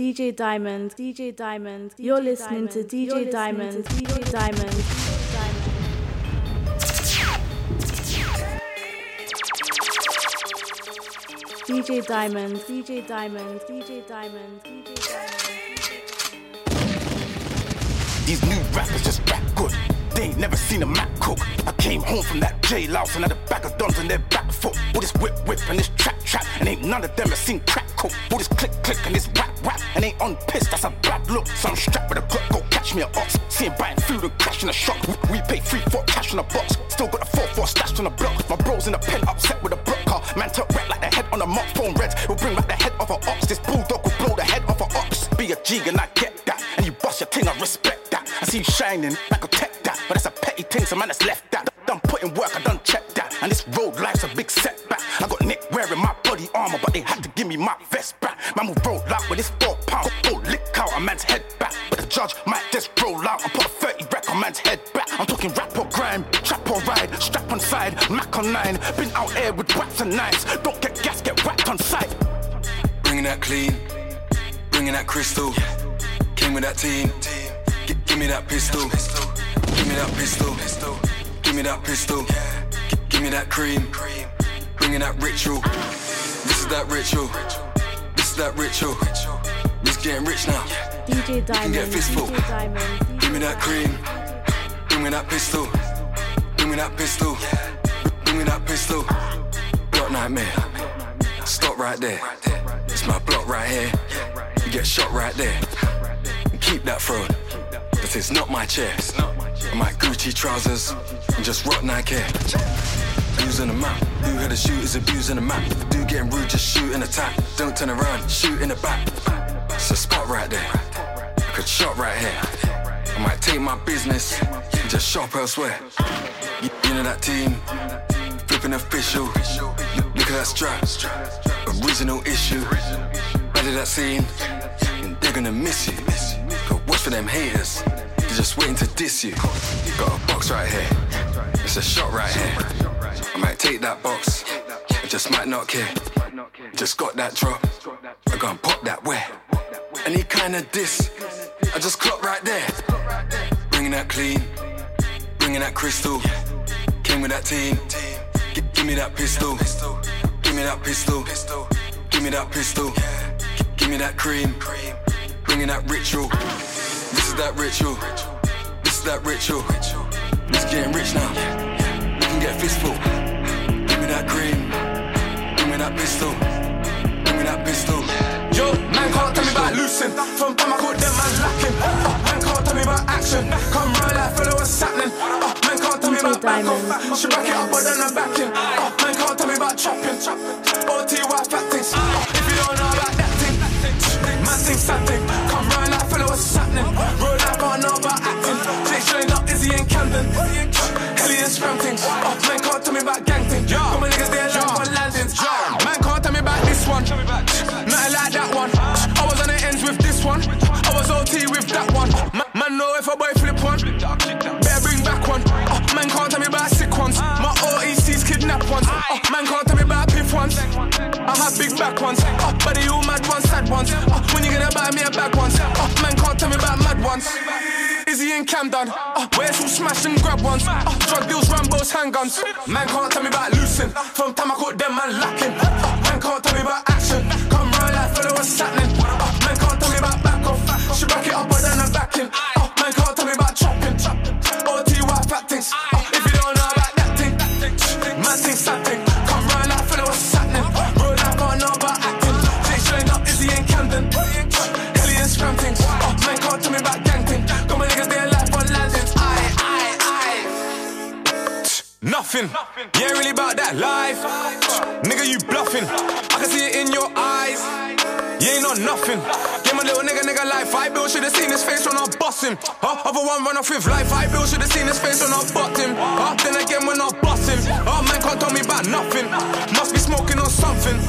DJ Diamond, DJ Diamond. You're listening to DJ Diamond, DJ Diamond, DJ Diamond. DJ Diamond, DJ Diamond, DJ Diamond, DJ Diamond. These new rappers just rap good. They ain't never seen a Mac cook. I came home from that jail house and had a bag of guns on their back foot. All this whip whip and this trap trap, and ain't none of them have seen crack cook. All this click click and this rap rap, and ain't on piss, that's a bad look. So I'm strapped with a Glock, go catch me a ox. Seeing buying food and crash in a shop. We, we pay three four cash on a box. Still got a four four stashed on the block. My bros in the pen upset with a block car. Man took rap like the head on a mop phone reds. We'll bring back the head of a ox. This bulldog will blow the head off a ox. Be a G and I get that. And you bust your thing, I respect that. I see you shining, like that. But that's a petty thing, so man that's left that. Done put in work, I done checked that. And this road life's a big setback. I got Nick wearing my body armor, but they had to give me my vest back. Man will roll out with this four pound. Go lick out a man's head back. But the judge might just roll out and put a 30 rack on man's head back. I'm talking rap or grime, trap or ride, strap on side, Mac on nine. Been out here with raps and knives. Don't get gas, get whacked on sight. Bringing that clean, bringing that crystal. Came with that team. Gi- give me that pistol. Give me that pistol. pistol. Give me that pistol. Gi- Give me that cream. Bringing that ritual. This is that ritual. This is that ritual. We's getting rich now. DJ Diamond, get fistful. DJ Diamond. Give me that cream. Bring me that pistol. Bring me that pistol. Bring me that pistol. Block nightmare. Stop right there. It's my block right here. You get shot right there. And keep that throne. But it's not my chair. I my Gucci trousers and just rock Nike. Abusing the map. Who had a shoot is abusing the map. Do getting rude, just shoot and attack. Don't turn around, shoot in the back. It's a spot right there. Could shop right here. I might take my business just shop elsewhere. You, know that team, flipping official. Look at that strap, original issue. Better that scene, they're gonna miss you. But watch for them haters, waiting to diss you. Got a box right here, it's a shot right here. I might take that box, I just might not care. Just got that drop, I gonna pop that where. Any kind of diss, I just clock right there. Bringing that clean, bringing that crystal. Came with that team. Gi- give me that pistol. Give me that pistol. Give me that pistol. Gi- give me that cream. Bringing that ritual. This is that ritual. Is that ritual. It's getting rich now. We can get fistful. Give me that cream. Bring me that pistol. Bring me that pistol. Yo, man can't tell me about loosen. From time I got them man lacking. Uh, man can't tell me about action. Come round like fellow what's happening. Uh, man can't tell me about back off. She back it up but then I'm backing. Uh, man can't tell me about chopping. OT white fat things. Uh, if you don't know about that thing, man think something. Come round like fellow what's happening. In Camden. Scram things. Uh, man can't tell me about gang things. Come on niggas there like on landings. Man can't tell me about this one. Nothing like that one. I was on the ends with this one. I was OT with that one. Man, know if a boy flip one. Better bring back one. Uh, man can't tell me about sick ones. My OEC's kidnap ones. Uh, man can't tell me about piff ones. I have big back ones. Uh, but they all mad ones, sad ones. Uh, when you gonna buy me a bag ones? Uh, man can't tell me about mad ones. And Camden, uh, where's who smash and grab ones? Uh, drug deals, Rambo's handguns. Man can't tell me about loosen. From time I caught them man lacking. Uh, man can't tell me about action. Come round like fellow what's happening. Uh, man can't tell me about back off. She back it up but then I'm backing. Uh, man can't tell me about chopping. OT white fat things. Nothing. You ain't really about that life. Nigga, you bluffing. I can see it in your eyes. You ain't on nothing. Yeah, my little nigga, nigga, life. I Bill should've seen his face when I bust him. Huh? Other one run off with life. I Bill should've seen his face when I bucked him. Huh? Then again, when I bust him. Oh, man can't tell me about nothing. Must be smoking on something.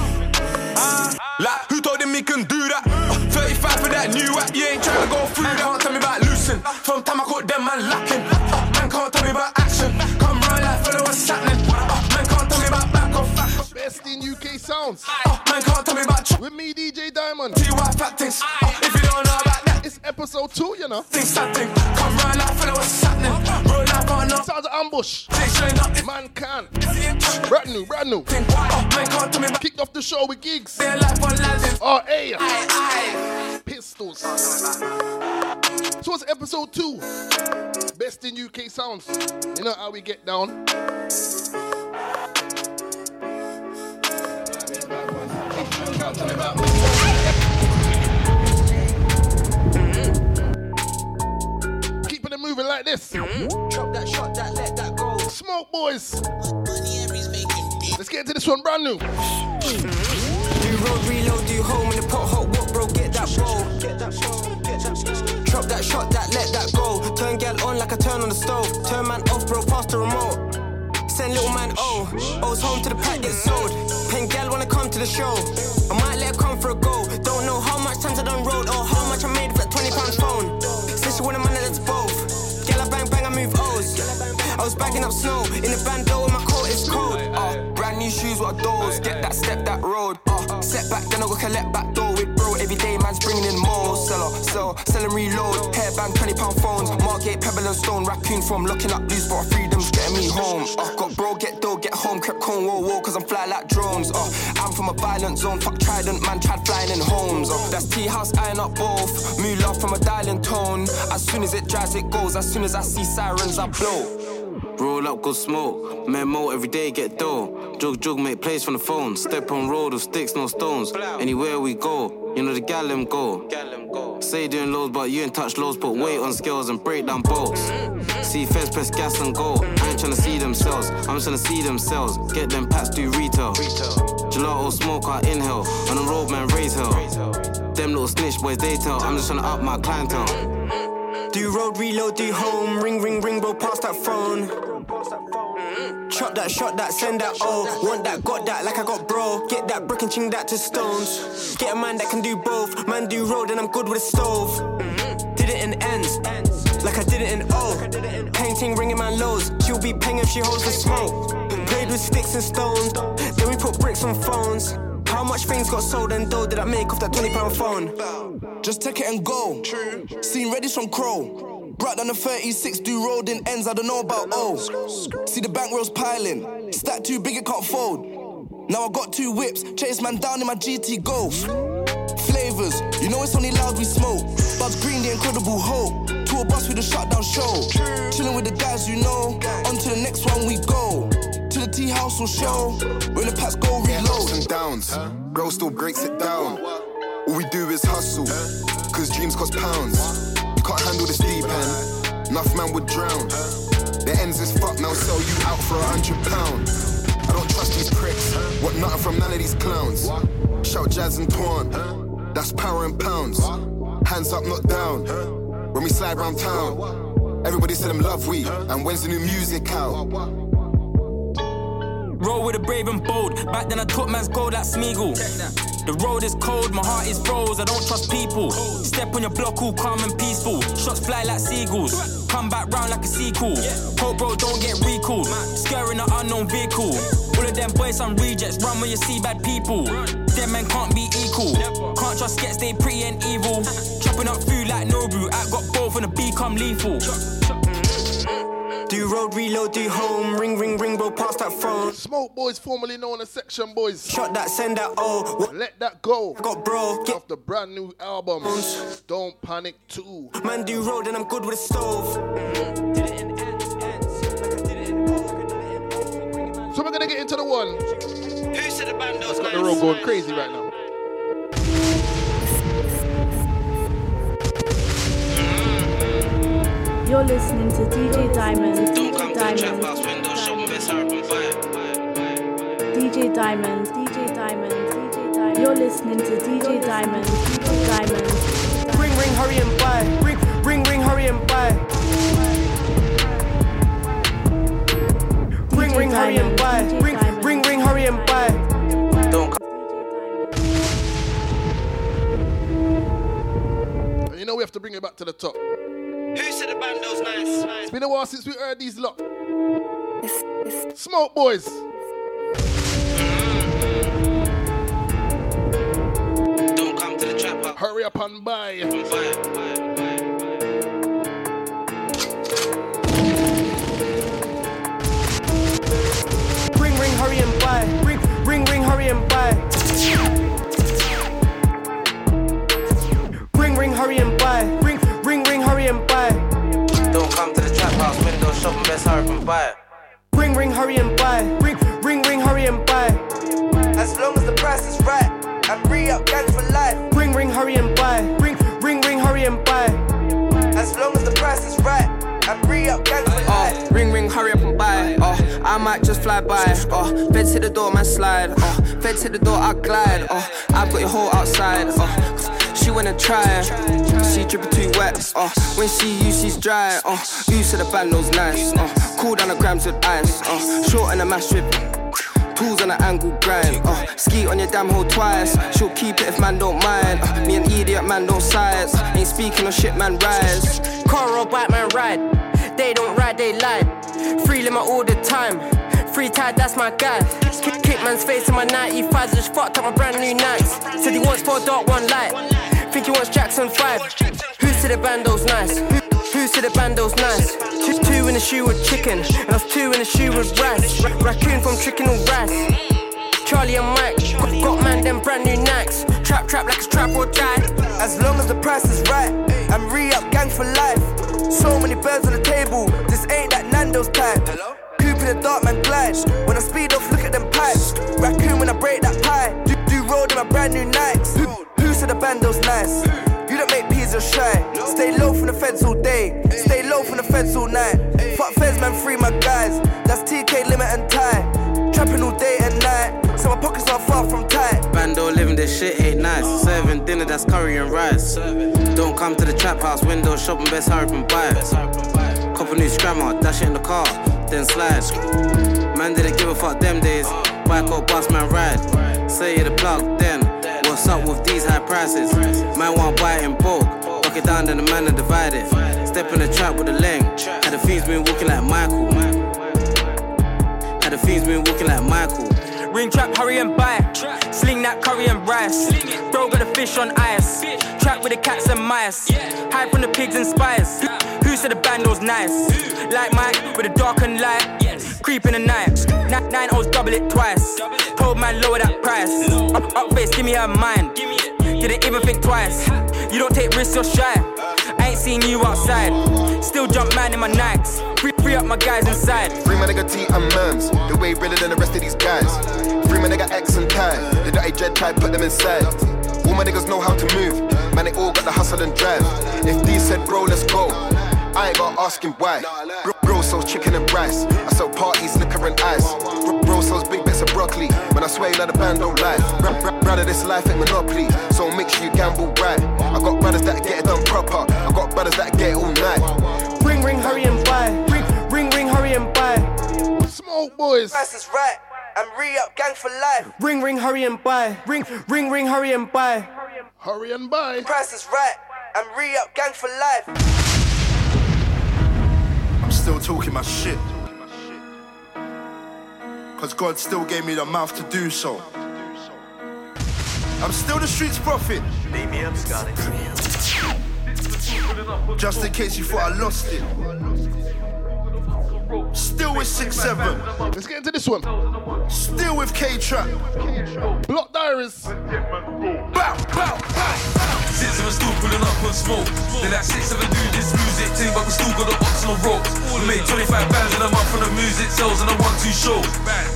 Uh, like, who told him he can do that? Uh, 35 for that new app, you ain't trying to go through that. Can't tell me about loosen. From time I caught them man lacking. Uh, man can't tell me about action. What's happening. Uh, man can't tell me about back off. Best in UK sounds. Uh, man can't tell me about ch- With me, DJ Diamond. TY fat things. Uh, if you don't know about that, it's episode two, you know. Think something. Come round like fellow, what's happening? Roll like on no. Sounds of ambush. Man can. Brand new, brand new. Oh, man can't tell me Kicked off the show with gigs. Their life on landing. Oh, hey. Pistols. So it's episode two. Best in UK sounds. You know how we get down. Keeping it moving like this. Drop that shot, that let that go. Smoke boys. Let's get into this one brand new. Do road reload, do home That let that go. Turn gal on like I turn on the stove. Turn man off, bro, pass the remote. Send little man oh, O's home to the pack get sold. Pen gal wanna come to the show. I might let her come for a go. Don't know how much times I done road or how much I made for that 20 pound phone. Since she want a man that's both. Gal I bang bang, I move O's. I was bagging up snow in the bando with my coat is cold. Uh, brand new shoes, what those? Get that step, that road. Uh, set back, then I go collect back and stone. Raccoon from locking up loose for freedom's getting me home. Uh, got bro, get dough, get home. Crept cone, whoa, cause I'm fly like drones. Uh, I'm from a violent zone. Fuck Trident, man, tried flying in homes. Uh, that's T house, eyeing up both. Moolah from a dialing tone. As soon as it drives, it goes. As soon as I see sirens, I blow. Roll up, go smoke. Memo every day, get dough. Jug, jug, make plays from the phone. Step on road with sticks, no stones. Anywhere we go, you know the gal them go. Say doing loads, but you ain't touch loads. Put weight on scales and break down bolts. See feds press gas and go. I ain't tryna see themselves. I'm just tryna see themselves. Get them packs, do retail. Gelato smoke, I inhale. On the road, man, raise hell. Them little snitch boys, they tell. I'm just tryna up my clientele. Do road reload, do home. Ring, ring, ring, bro, pass that phone. Chop that, shot that, send that, oh. Want that, got that, like I got bro. Get that brick and ching that to stones. Get a man that can do both. Man do road and I'm good with a stove. Did it in ends, like I did it in O. Painting, ringing my lows. She'll be paying if she holds the smoke. Played with sticks and stones. Then we put bricks on phones. How much things got sold and dough did I make off that 20 pound phone? Just take it and go. Seen ready from Crow. Brought down the 36, do road in ends, I don't know about O. See the bank rolls piling. Stack too big, it can't fold. Now I got two whips, chase man down in my GT Golf. Flavors, you know it's only loud we smoke. Buzz Green, the incredible hope. Tour bus with a shutdown show. Chilling with the guys you know. On to the next one we go. To the tea house will show. When the packs go downs. Bro still breaks it down. All we do is hustle, cause dreams cost pounds. You can't handle this deep end, enough man would drown. The ends is fuck, now sell you out for a hundred pound. I don't trust these pricks, want nothing from none of these clowns. Shout jazz and torn, that's power in pounds. Hands up, not down. When we slide round town, everybody said them love we, and when's the new music out? Roll with a brave and bold. Back then I took man's gold like Smeagol. The road is cold, my heart is froze. I don't trust people. Step on your block, all calm and peaceful. Shots fly like seagulls. Come back round like a sequel. Hope bro don't get recalled. Scaring an unknown vehicle. All of them boys some rejects. Run when you see bad people. Them men can't be equal. Can't trust skets, they pretty and evil. Chopping up food like Nobu. I got both and the B come lethal. Do road reload, do home. Ring, ring, ring, bro, pass that phone. Smoke boys, formerly known as Section Boys. Shot that, send that, oh. Let that go. Got bro, get Off the brand new album. Don't Panic 2. Man do road and I'm good with a stove. So we're gonna get into the one. Who said the band was Got the road going crazy right now. You're listening to DJ Diamond. Don't DJ come to the trap Diamond. house window, shop best hurry and. DJ Diamond. DJ Diamond. DJ Diamond. You're listening to DJ Diamond. DJ Diamond. Ring, ring, hurry and buy. Ring, ring, ring, hurry and buy. Ring, DJ ring, hurry and Diamond, buy. DJ Ring, Diamond. ring, ring, hurry and buy. Don't come. You know we have to bring it back to the top. Who said the band was nice? It's been a while since we heard these lot. Smoke boys. Don't come to the trap house. Hurry up and buy. Ring, ring, hurry and buy. Ring, ring, ring, hurry and buy. Ring, ring, hurry and buy. Come to the trap house window shopping, best hurry and buy. Ring, ring, hurry and buy. Ring, ring, ring, hurry and buy. As long as the price is right, I'm re up gang for life. Ring, ring, hurry and buy. Ring, ring, ring, hurry and buy. As long as the price is right, I'm re up gang for oh, life. Oh, ring, ring, hurry up and buy. Oh, I might just fly by. Oh, feds hit the door, man, slide. Oh, feds hit the door, I glide. Oh, I've got your whole outside. Oh, she wanna try. it. She dripping too wet. Oh, when she use, she's dry. Oh, you said the band knows nice. Oh, cool down the grams with ice. Oh, short and a mash strip. Tools on an angle grind. Uh, ski on your damn hole twice. She'll keep it if man don't mind. Uh, me an idiot man don't size. Ain't speaking of shit man rise. Car or bike man ride. They don't ride, they lie. Free limit all the time. Free tide, that's my guy. Kick, kick man's face in my 95s, just fucked up my brand new nights. Said he wants four dark, one light. Think he wants Jackson 5. Who said the bando's nice? Who, who said the bando's nice? Two, two in the shoe with chicken, and I was two in the shoe with rice. Ra- raccoon from chicken and rice. Charlie and Mike, got, got man them brand new Nikes. Trap, trap like a trap or die. As long as the price is right, I'm re up gang for life. So many birds on the table, this ain't that Nando's type. Coop in the dark man glide. When I speed off, look at them pipes. Raccoon when I break that pie. Do, do road in my brand new Nikes. The bando's nice? You don't make peas or shy. Stay low from the feds all day. Stay low from the feds all night. Fuck feds, man, free my guys. That's TK limit and tie. Trapping all day and night. So my pockets are far from tight. Bando living this shit ain't nice. Serving dinner that's curry and rice. Don't come to the trap house window shopping, best hurry and buy. Couple new scrammer, dash it in the car, then slide. Man didn't give a fuck them days. Bike or bus man ride. Say you the plug, up with these high prices? Man want buy it in bulk. Knock it down, then the man and divide it. Step in the trap with the leng. Had the fiends been walking like Michael. Had the fiends been walking like Michael. Ring trap, hurry and buy. Sling that curry and rice. Bro got the fish on ice. Trap with the cats and mice. Hide from the pigs and spies. Who said the bando's nice? Like Mike with the dark and light. Creep in the night. Nine, nine O's double it twice. Told man lower that price. Up, up face, give me her mind. Didn't even think twice. You don't take risks, you're shy. I ain't seen you outside. Still jump man in my Nikes. Free, free up my guys inside. Free my nigga T and Merms, the way realer than the rest of these guys. Free my nigga X and Ty, the dirty dread type, put them inside. All my niggas know how to move, man, they all got the hustle and drive. If D said, bro, let's go, I ain't gotta ask him why. Bro, bro sells chicken and rice, I sell parties, liquor and ice. Bro, bro sells big bits of broccoli, man, I swear that the band don't lie. Bro, bro, brother, this life ain't monopoly, so make sure you gamble right. I got brothers that get it done proper, I got brothers that get it all night. Ring, ring, hurry and buy. Ring, ring, ring, hurry and buy. Smoke boys. Price is right, I'm re up gang for life. Ring, ring, hurry and buy. Ring, ring, ring, hurry and buy. Hurry and buy. Price is right, I'm re up gang for life. Still talking my shit. Cause God still gave me the mouth to do so. I'm still the streets prophet. Just in case you thought I lost it. Still with 6-7. Let's get into this one. Still with K-Trap. Block Diaries. Bow, bow, bow. Six of us still pulling up on smoke. Then that six of us do this music thing, but we still got the ops on ropes. We made 25 bands in a month from the music sales and a one-two show.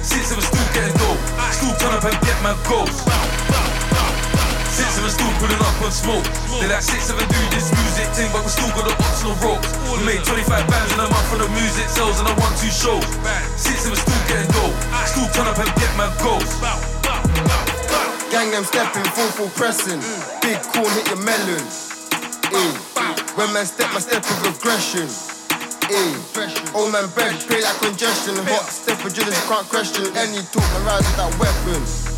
Six of us still getting dope. Still turn up and get my goals. Six of us still pulling up on smoke. Then that six of us do this music thing, but we still got the the ropes. We made 25 bands in a month from the music sales and I one-two show. Six of us still getting dope. Still turn up and get my goals. Gang them stepping, full full pressing. Big corn hit your melon. Eh. When man step, my step with aggression. Eh. Old man beg, pay like congestion. Hot step drillers, you can't question. Any talk, rise with that weapon.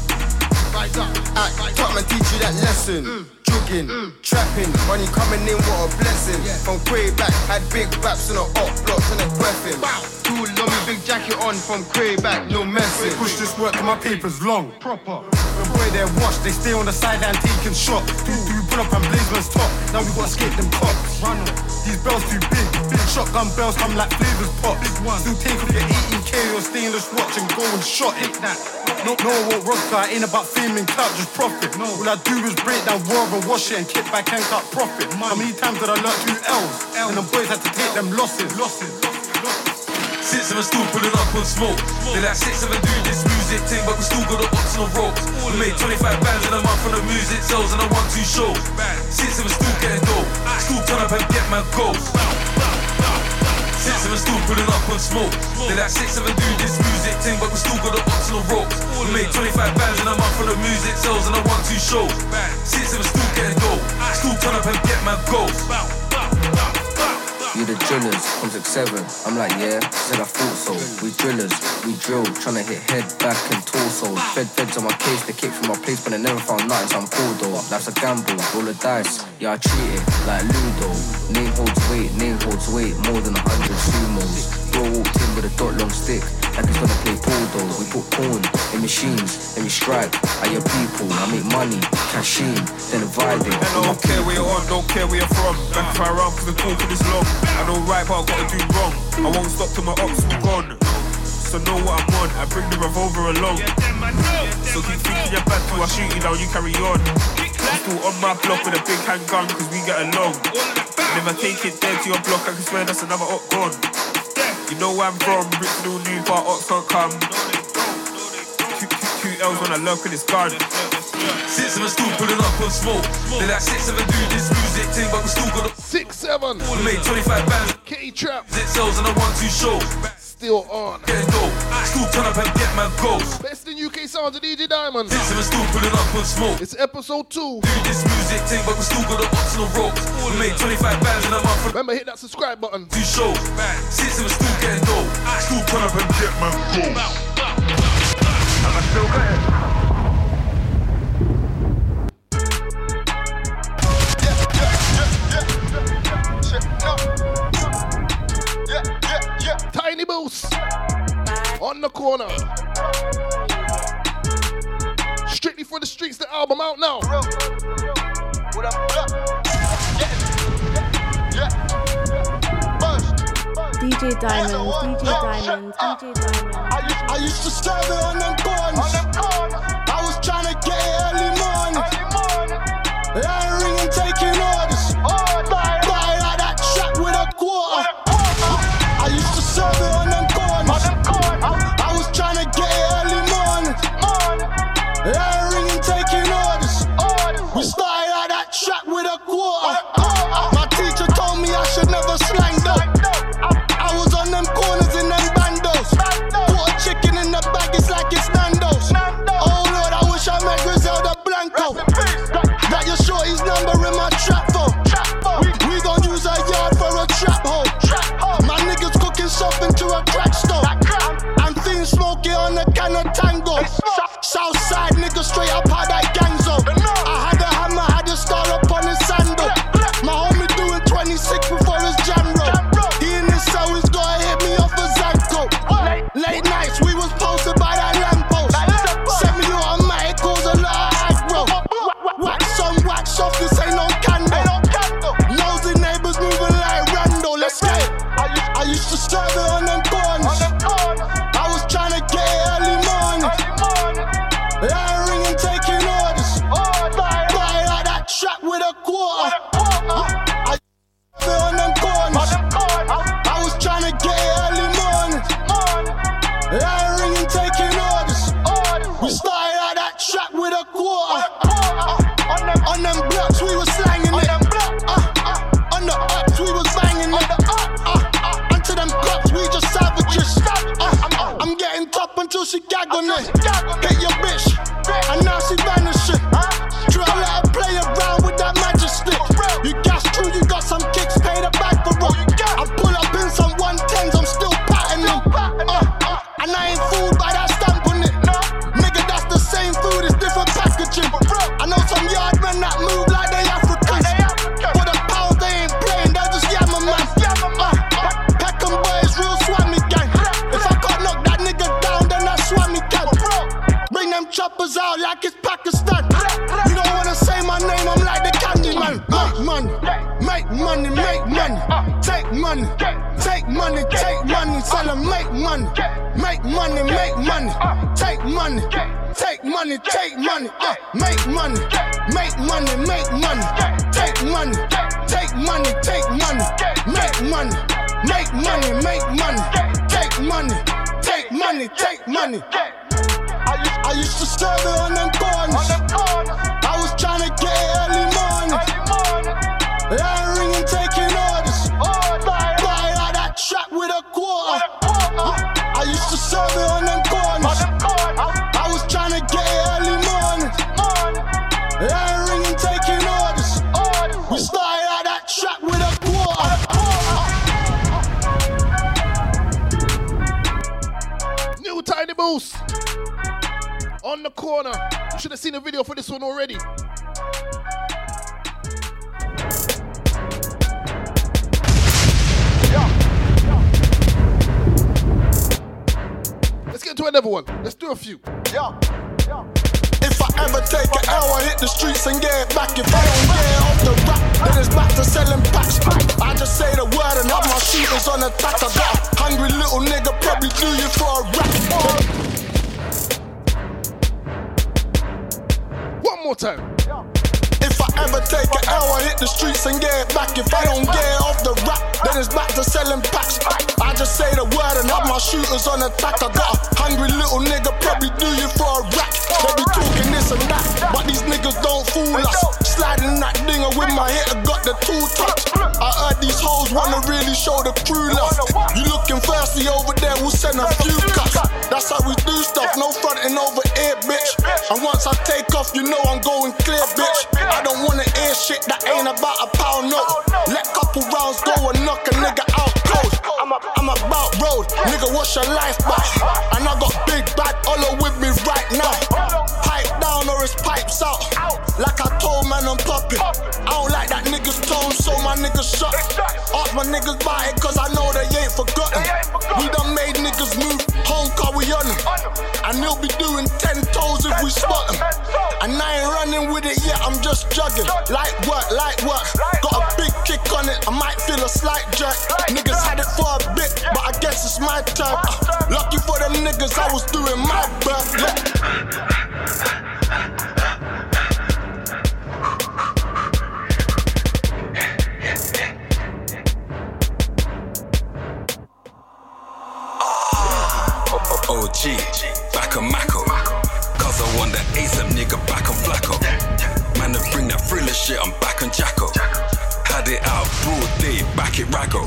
Act, top man teach you that lesson. Mm. Jugging, mm. trapping, money coming in, what a blessing. From way back, had big baps and a hot blocks and a breathin'. Too long, me big jacket on from way back, no messing. Push this work to my papers long. Proper. The boy they're washed, they stay on the sideline taking shot. Do do pull up and blaze man's top. Now we gotta skate them cops. Run. These bells too big. Big shotgun bells come like flavors pop. Big one. Still take off your 18k or stainless watch and go and shot it. That. No, no, what rock guy ain't about fame and just profit. No. All I do is break down war and wash it and kick back and cut profit. How many times did I learn two L's? And the boys had to take them losses. Losses. Six of us still pulling up on smoke. They like six of us doing this music thing, but we still got the ops on the ropes. We made 25 bands in a month on the music sales and a one two show. Six of us still getting dope. Still turn up and get my goals. Six of us still pulling up on smoke. They like six of us doing this music thing, but we still got the the ropes. We made 25 bands in a month on the music sales and a one two show. Six of us still getting dope. Still turn up and get my goals. You're the drillers, from six seven. I'm like, yeah, said I thought so. We drillers, we drill, tryna hit head, back, and torso. Fed feds on my case, they kicked from my place, but they never found nothing, so I'm cool though. Life's a gamble, roll the dice. Yeah, I treat it like Ludo. Name holds weight, name holds weight, more than a hundred sumos. Bro walked in with a dot long stick, like he's gonna play though. We put corn in machines, and we strike at your people. I make money, cash in, then divide it. I don't care where you're on, don't care where you're from. Back if I run, cause the talking is long. I know right, but I gotta do wrong. I won't stop till my ops all gone. So know what I'm on, I bring the revolver along. So keep thinking you're bad till I shoot you down, you carry on. I'm still on my block with a big handgun, cause we get along. And if I take it there to your block, I can swear that's another op gone. You know where I'm from, Brixton new but ops can't come. Two, two, two L's when I lurk with this gun. Six of us still pulling up on smoke. They like six of us doing this music thing, but we still got the six seven. We made 25 bands. K trap. It sells and a one two show. Still on. Getting dope. Still turn up and get my goals. Best in UK sounds of DJ Diamond. Six of us still pulling up on smoke. It's episode two. Do this music thing, but we still got the ops on the ropes. We made 25 bands in a month. Remember, hit that subscribe button. Two shows. Six of us still getting dope. Still turn up and get my goals. And I still got it. On the corner. Strictly for the streets, the album out now. DJ Diamond, DJ Diamond, ah. DJ Diamond. I, I used to serve it on them corners. I was trying to get it early morning. Line ringing, money, take money. Uh, make money, make money, make money. Take money, take money, take money. Make money, make money, make money. Take money, take money, take money. I used, to serve it on them corners. Seen the video for this one already. Let's get to another one. Let's do a few. Yeah. If I ever take an hour, hit the streets and get back. If I don't get off the rap, then it's back to selling packs. I just say the word and have my shooters on attack. I got hungry little nigga, probably do you for a rap. One more time. I ever take an I hit the streets and get back. If I don't get off the rap, then it's back to selling packs. I just say the word and have my shooters on attack. I got a hungry little nigga, probably do you for a rack. They be talking this and that, but these niggas don't fool us. Sliding that dinger with my hitter, got the two touch. I heard these hoes wanna really show the crew love. You looking thirsty over there, we'll send a few cuts. That's how we do stuff, no fronting over here, bitch. And once I take off, you know I'm going clear, bitch. I don't wanna hear shit that ain't about a pound note. Let couple rounds go and knock a nigga out cold. I'm, about road, nigga, what's your life back? And I got big bad Olo with me right now. Pipe down or it's pipes out. Like I told man I'm popping. I don't like that niggas tone, so my niggas shut. Ask my niggas about it, cause I know they ain't forgotten. We done made niggas move, home car we on them. And they'll be doing 10 toes if we spot them. And I ain't running with it yet, I'm just jugging. Light work, light work. Got a big kick on it, I might feel a slight jerk. Niggas had it for a bit, but I guess it's my turn. Uh, lucky for them niggas, I was doing my birth. Yeah. OG, back on Mako. Cause I want that ASAP nigga back on Flacko. Man, to bring that thriller shit, I'm back on Jacko. Had it out, broad day, back at Rago.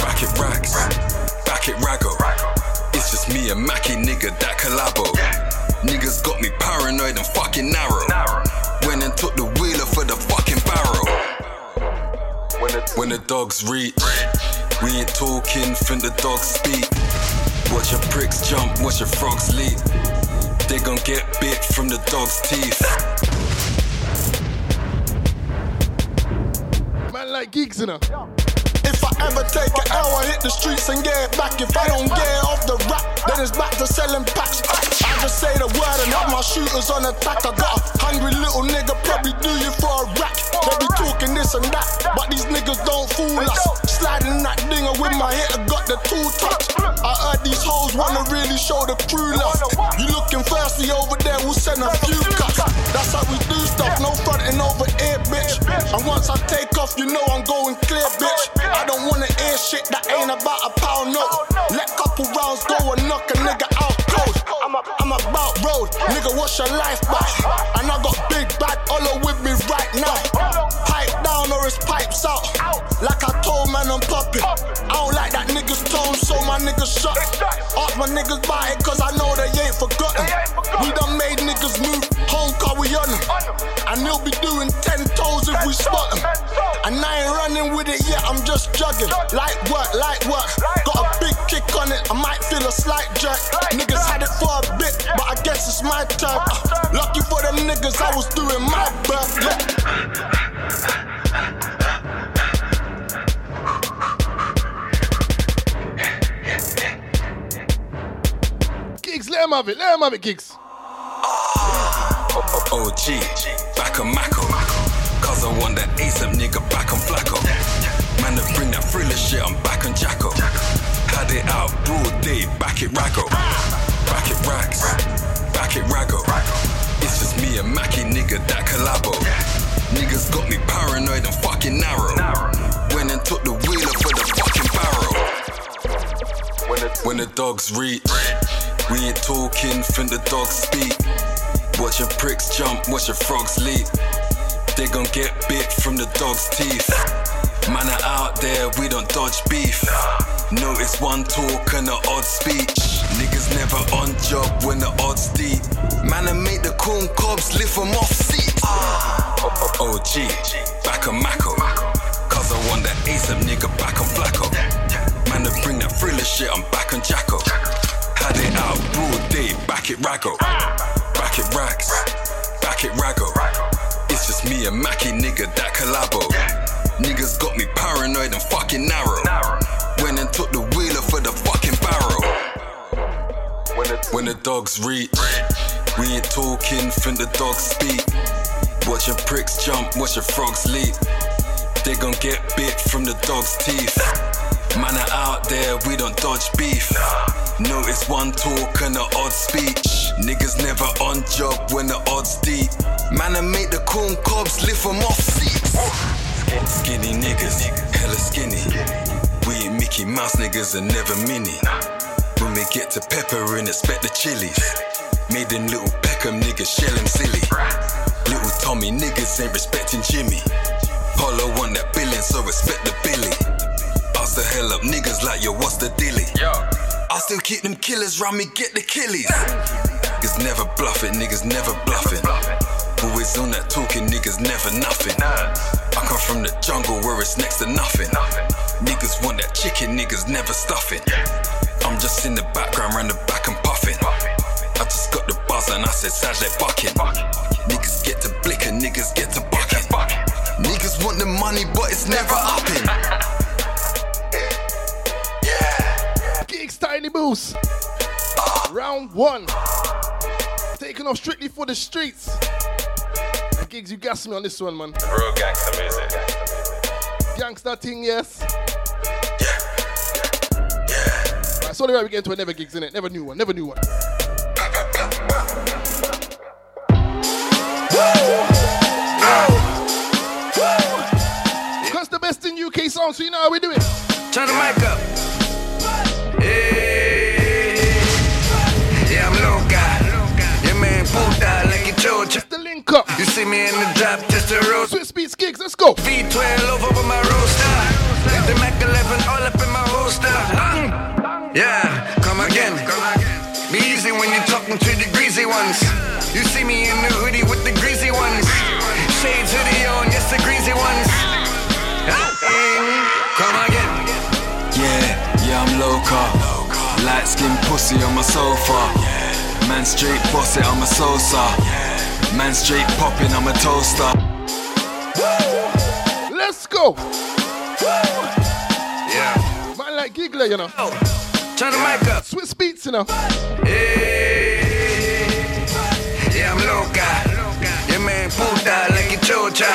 Back at Rags, back at Rago. It's just me and Mackie, nigga, that collabo. Niggas got me paranoid and fucking narrow. Went and took the wheeler for the fucking barrel. When the dogs reach, we ain't talking, think the dogs speak. Watch your pricks jump, watch your frogs leap. They gon' get bit from the dog's teeth. Man like geeks in her. If I ever take an L, I hit the streets and get it back. If I don't get it off the rap, then it's back to selling packs. I just say the word and have my shooters on attack. I got a hungry little nigga, probably do you for a rack. They be talking this and that, but these niggas don't fool us. Sliding that dinger with my hitter, got the tool touch. I heard these hoes wanna really show the crew love. You looking thirsty over there, we'll send a few cuts. That's how we do stuff, no fronting over here, bitch. And once I take off, you know I'm going clear, bitch. I don't wanna hear shit that ain't about a pound note. Let couple rounds go and knock a nigga out close. I'm, a, I'm about road, nigga, what's your life back? And I got big bad Olo with me right now. Pipe down or it's pipes out. Like I told man I'm popping. I don't like that niggas tone, so my niggas shut. Ask my niggas about it, cause I know they ain't forgotten. We done made niggas move, home car we on them. And they'll be doing 10 toes if we spot them. And I ain't running with it yet, I'm just jugging. Light work, light work. Got a big kick on it, I might feel a slight jerk. Niggas had it for a bit, but I guess it's my turn. Uh, lucky for them niggas, I was doing my birth. Yeah. Him have it. Let him have it, Giggs. OG, oh, oh, back on Mako. Cause I want that ASAP nigga back on Flacko. Man, to bring that thriller shit, I'm back on Jacko. Had it out, broad day, back it Raggo. Back it Rags, back it Raggo. It's just me and Mackie, nigga, that collabo. Niggas got me paranoid and fucking narrow. Went and took the wheeler for the fucking barrel. When the dogs reach, we ain't talking, fin the dogs speak. Watch your pricks jump, watch your frogs leap. They gon' get bit from the dog's teeth. Man are out there, we don't dodge beef. Notice one talk and the odd speech. Niggas never on job when the odds deep. Man, I make the corn cobs lift from off seats. OG, back on Mako. Cause I want that ace ASAP nigga back on Flacko. Man, to bring that thriller shit, I'm back on Jacko. Had it out, broad day, back it Raggo. Back it Rags, back it Raggo. It's just me and Mackie, nigga, that collabo. Niggas got me paranoid and fucking narrow. Went and took the wheeler for the fucking barrel. When the dogs reach, we ain't talking, fin the dogs speak. Watch your pricks jump, watch your frogs leap. They gon' get bit from the dog's teeth. Man are out there, we don't dodge beef. Notice one talk and the odd speech. Niggas never on job when the odds deep. Man, I make the corn cobs lift from off seats. Skinny niggas, hella skinny. We ain't Mickey Mouse niggas and never mini. When we get to pepper and expect the chilies. Made them little Beckham niggas shell 'em silly. Little Tommy niggas ain't respecting Jimmy. Polo want that billion, so respect the Billy. Ask the hell up niggas like yo, what's the dilly? I still keep them killers round me, get the killies. Niggas never bluffing, niggas never bluffing. Always on that talking, niggas never nothing. I come from the jungle where it's next to nothing. Niggas want that chicken, niggas never stuffing. I'm just in the background, round the back and puffing. I just got the buzz and I said, Saturday bucking. Niggas get to blicking, niggas get to bucking. Niggas want the money, but it's never upping. Boost. Round one. Taking off strictly for the streets. And Giggs, you gas me on this one, man. Real gangster music. Gangsta thing, yes. Right, sorry, right, we get into a never gigs in it. Never new one, never new one. Cause the best in UK sound, so you know how we do it. Turn the mic up. The link up. You see me in the drop, just a road. Swizz Beatz Giggs, let's go. V12 over with my roaster. The Mac 11 all up in my holster. Mm. Yeah, come again. Be easy when you're talking to the greasy ones. You see me in the hoodie with the greasy ones. Shades hoodie on, yes, the greasy ones. Yeah, yeah, I'm local. Light skin pussy on my sofa. Man straight boss it, I'm a salsa. Man straight popping, I'm a toaster. Let's go. Yeah. Man like Giggler, you know. Turn the mic up. Swizz Beatz, you know. Hey, yeah, I'm loca. Yeah, man, Buddha like a Georgia.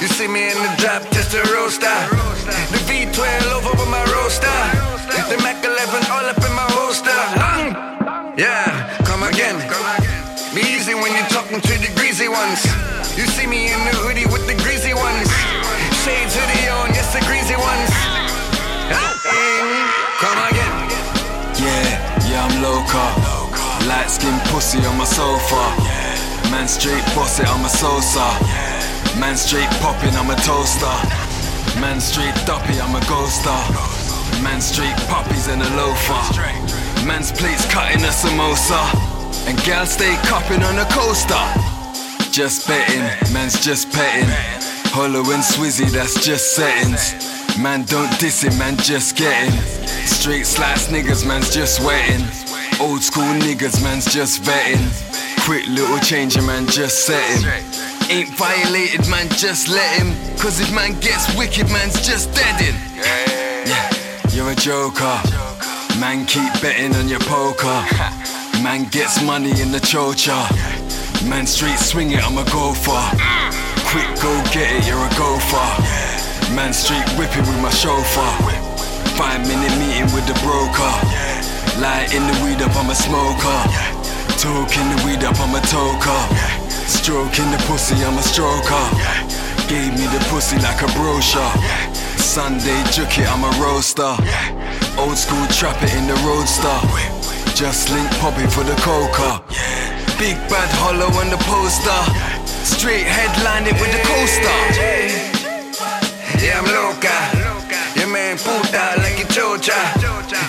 You see me in the drop, just a roaster. The V12 over my roaster. The Mac 11 all up in my holster. Yeah, come again. Be easy when you're talking to the greasy ones. You see me in the hoodie with the greasy ones. Shades hoodie on, yes, the greasy ones. Come again. Yeah, yeah, I'm local. Light skin pussy on my sofa. Man straight boss it, I'm a salsa. Man straight popping, I'm a toaster. Man straight duppy, I'm a ghoster. Man straight puppies and a loafer. Man's plates cutting a samosa. And gal stay cupping on a coaster. Just betting, man's just petting. Hollow and Swizzy, that's just settings. Man, don't diss it, man, just getting. Straight slice niggas, man's just wetting. Old school niggas, man's just vetting. Quick little changer, man, just setting. Ain't violated, man, just let him. Cause if man gets wicked, man's just deadin'. Yeah, you're a joker. Man, keep betting on your poker. Man gets money in the chocha. Man, straight swing it, I'm a gopher. quick, go get it, you're a gopher. Man street whipping with my chauffeur. Five minute meeting with the broker. Lighting the weed up, I'm a smoker. Talking the weed up, I'm a toker. Stroking the pussy, I'm a stroker. Gave me the pussy like a brochure. Sunday juke it, I'm a roaster. Old school trap it in the roadster. Just link poppy for the coca. Big bad hollow on the poster. Straight headline it with the coaster. Yeah, I'm loca. Your man puta like a chocha.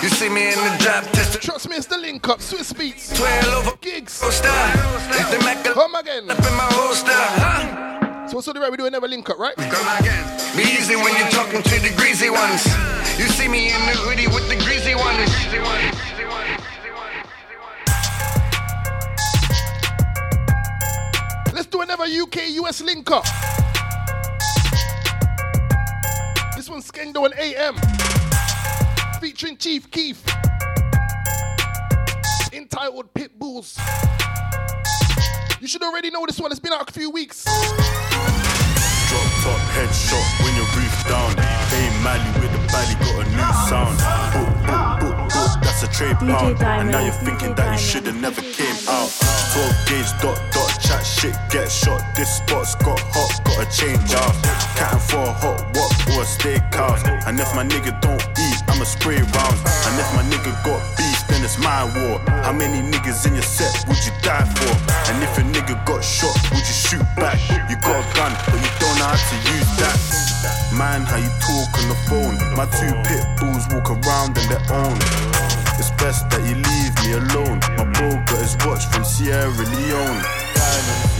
You see me in the drop, test Trust me, it's the link up, Swizz Beatz. 12 over Giggs. Come again. Up in my holster. Huh? So the right we do never link up, right? Come again. Be easy when you're talking to the greasy ones. You see me in the hoodie with the greasy ones. Let's do another UK US link up. This one's Skengdo and AM. Featuring Chief Keef. Entitled Pit Bulls. You should already know this one, it's been out a few weeks. Drop top headshot when your roof down. Hey Mally with the belly got a new sound. Book, book, book, book, that's a trade pound. And now you're thinking that you should've never came out. 12 gauge dot dot chat shit get shot. This spot's got hot, gotta change out. Catting for a hot what or a steakhouse. And if my nigga don't eat, I'ma spray rounds. And if my nigga got beef, then it's my war. How many niggas in your set would you die for? And if a nigga got shot, would you shoot back? You got a gun, but you don't know how to use that. Man, how you talk on the phone? My two pit bulls walk around on their own. It's best that you leave me alone. My bro got his watch from Sierra Leone.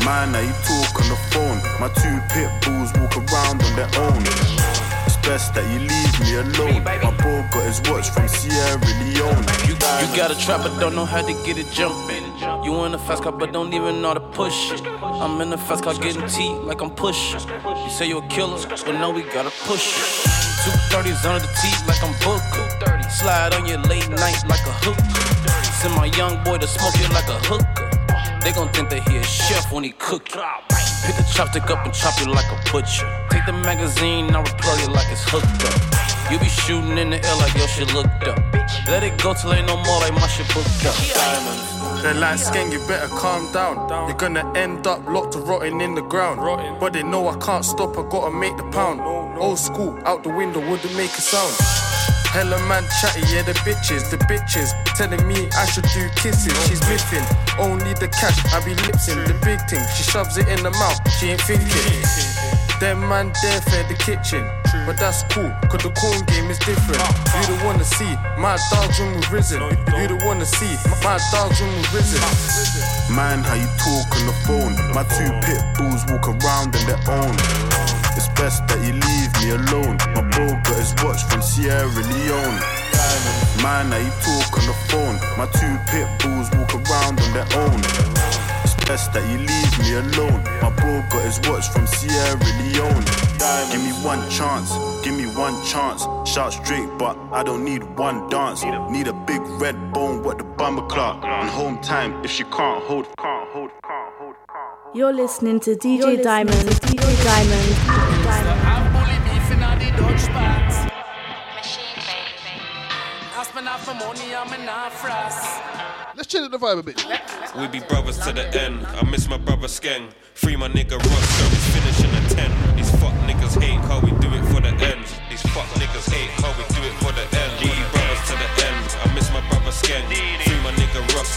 Man, how you talk on the phone? My two pit bulls walk around on their own. Best that you leave me alone. My bro got his watch from Sierra Leone. You, you got a trap but don't know how to get it jumping. You in a fast car but don't even know to push. I'm in a fast car getting tea like I'm push. You say you a killer, but no, we gotta push. Two thirties under the teeth like I'm Booker. Slide on your late night like a hooker. Send my young boy to smoke it like a hooker. They gon' think that he a chef when he cook. Pick the chopstick up and chop you like a butcher. Take the magazine, now replug it like it's hooked up. You be shooting in the air like your shit looked up. Let it go till ain't no more like my shit booked up. They're like Skeng, you better calm down. You're gonna end up locked or rotting in the ground. But they know I can't stop, I gotta make the pound. Old school, out the window, wouldn't make a sound. Hella man chatty, yeah, the bitches, the bitches telling me I should do kisses. She's miffing, only the cash, I be lipsing. The big thing, she shoves it in the mouth, she ain't thinking. Them man there for the kitchen, but that's cool, cause the corn game is different. You don't wanna see my dogs when we risen. You don't wanna see my dogs when we risen. Man, how you talk on the phone? My two pit bulls walk around on their own. It's best that you leave me alone. My bro got his watch from Sierra Leone. Man, how you talk on the phone? My two pit bulls walk around on their own. It's best that you leave me alone. My bro got his watch from Sierra Leone. Give me one chance, give me one chance. Shout straight, but I don't need one dance. Need a big red bone, what the bummer clock. On home time, if she can't hold, can't hold. You're listening to DJ Diamond. DJ Diamond. I'm bully beef in the Dutch spots. I spend half my money, I'm in a frost. Let's chill the vibe a bit. We be brothers to the end. I miss my brother Skeng. Free my nigga Ross, so he's finishing a 10. These fuck niggas hate how we do it for the end. These fuck niggas hate how we do it for the end. We be brothers to the end. I miss my brother Skeng.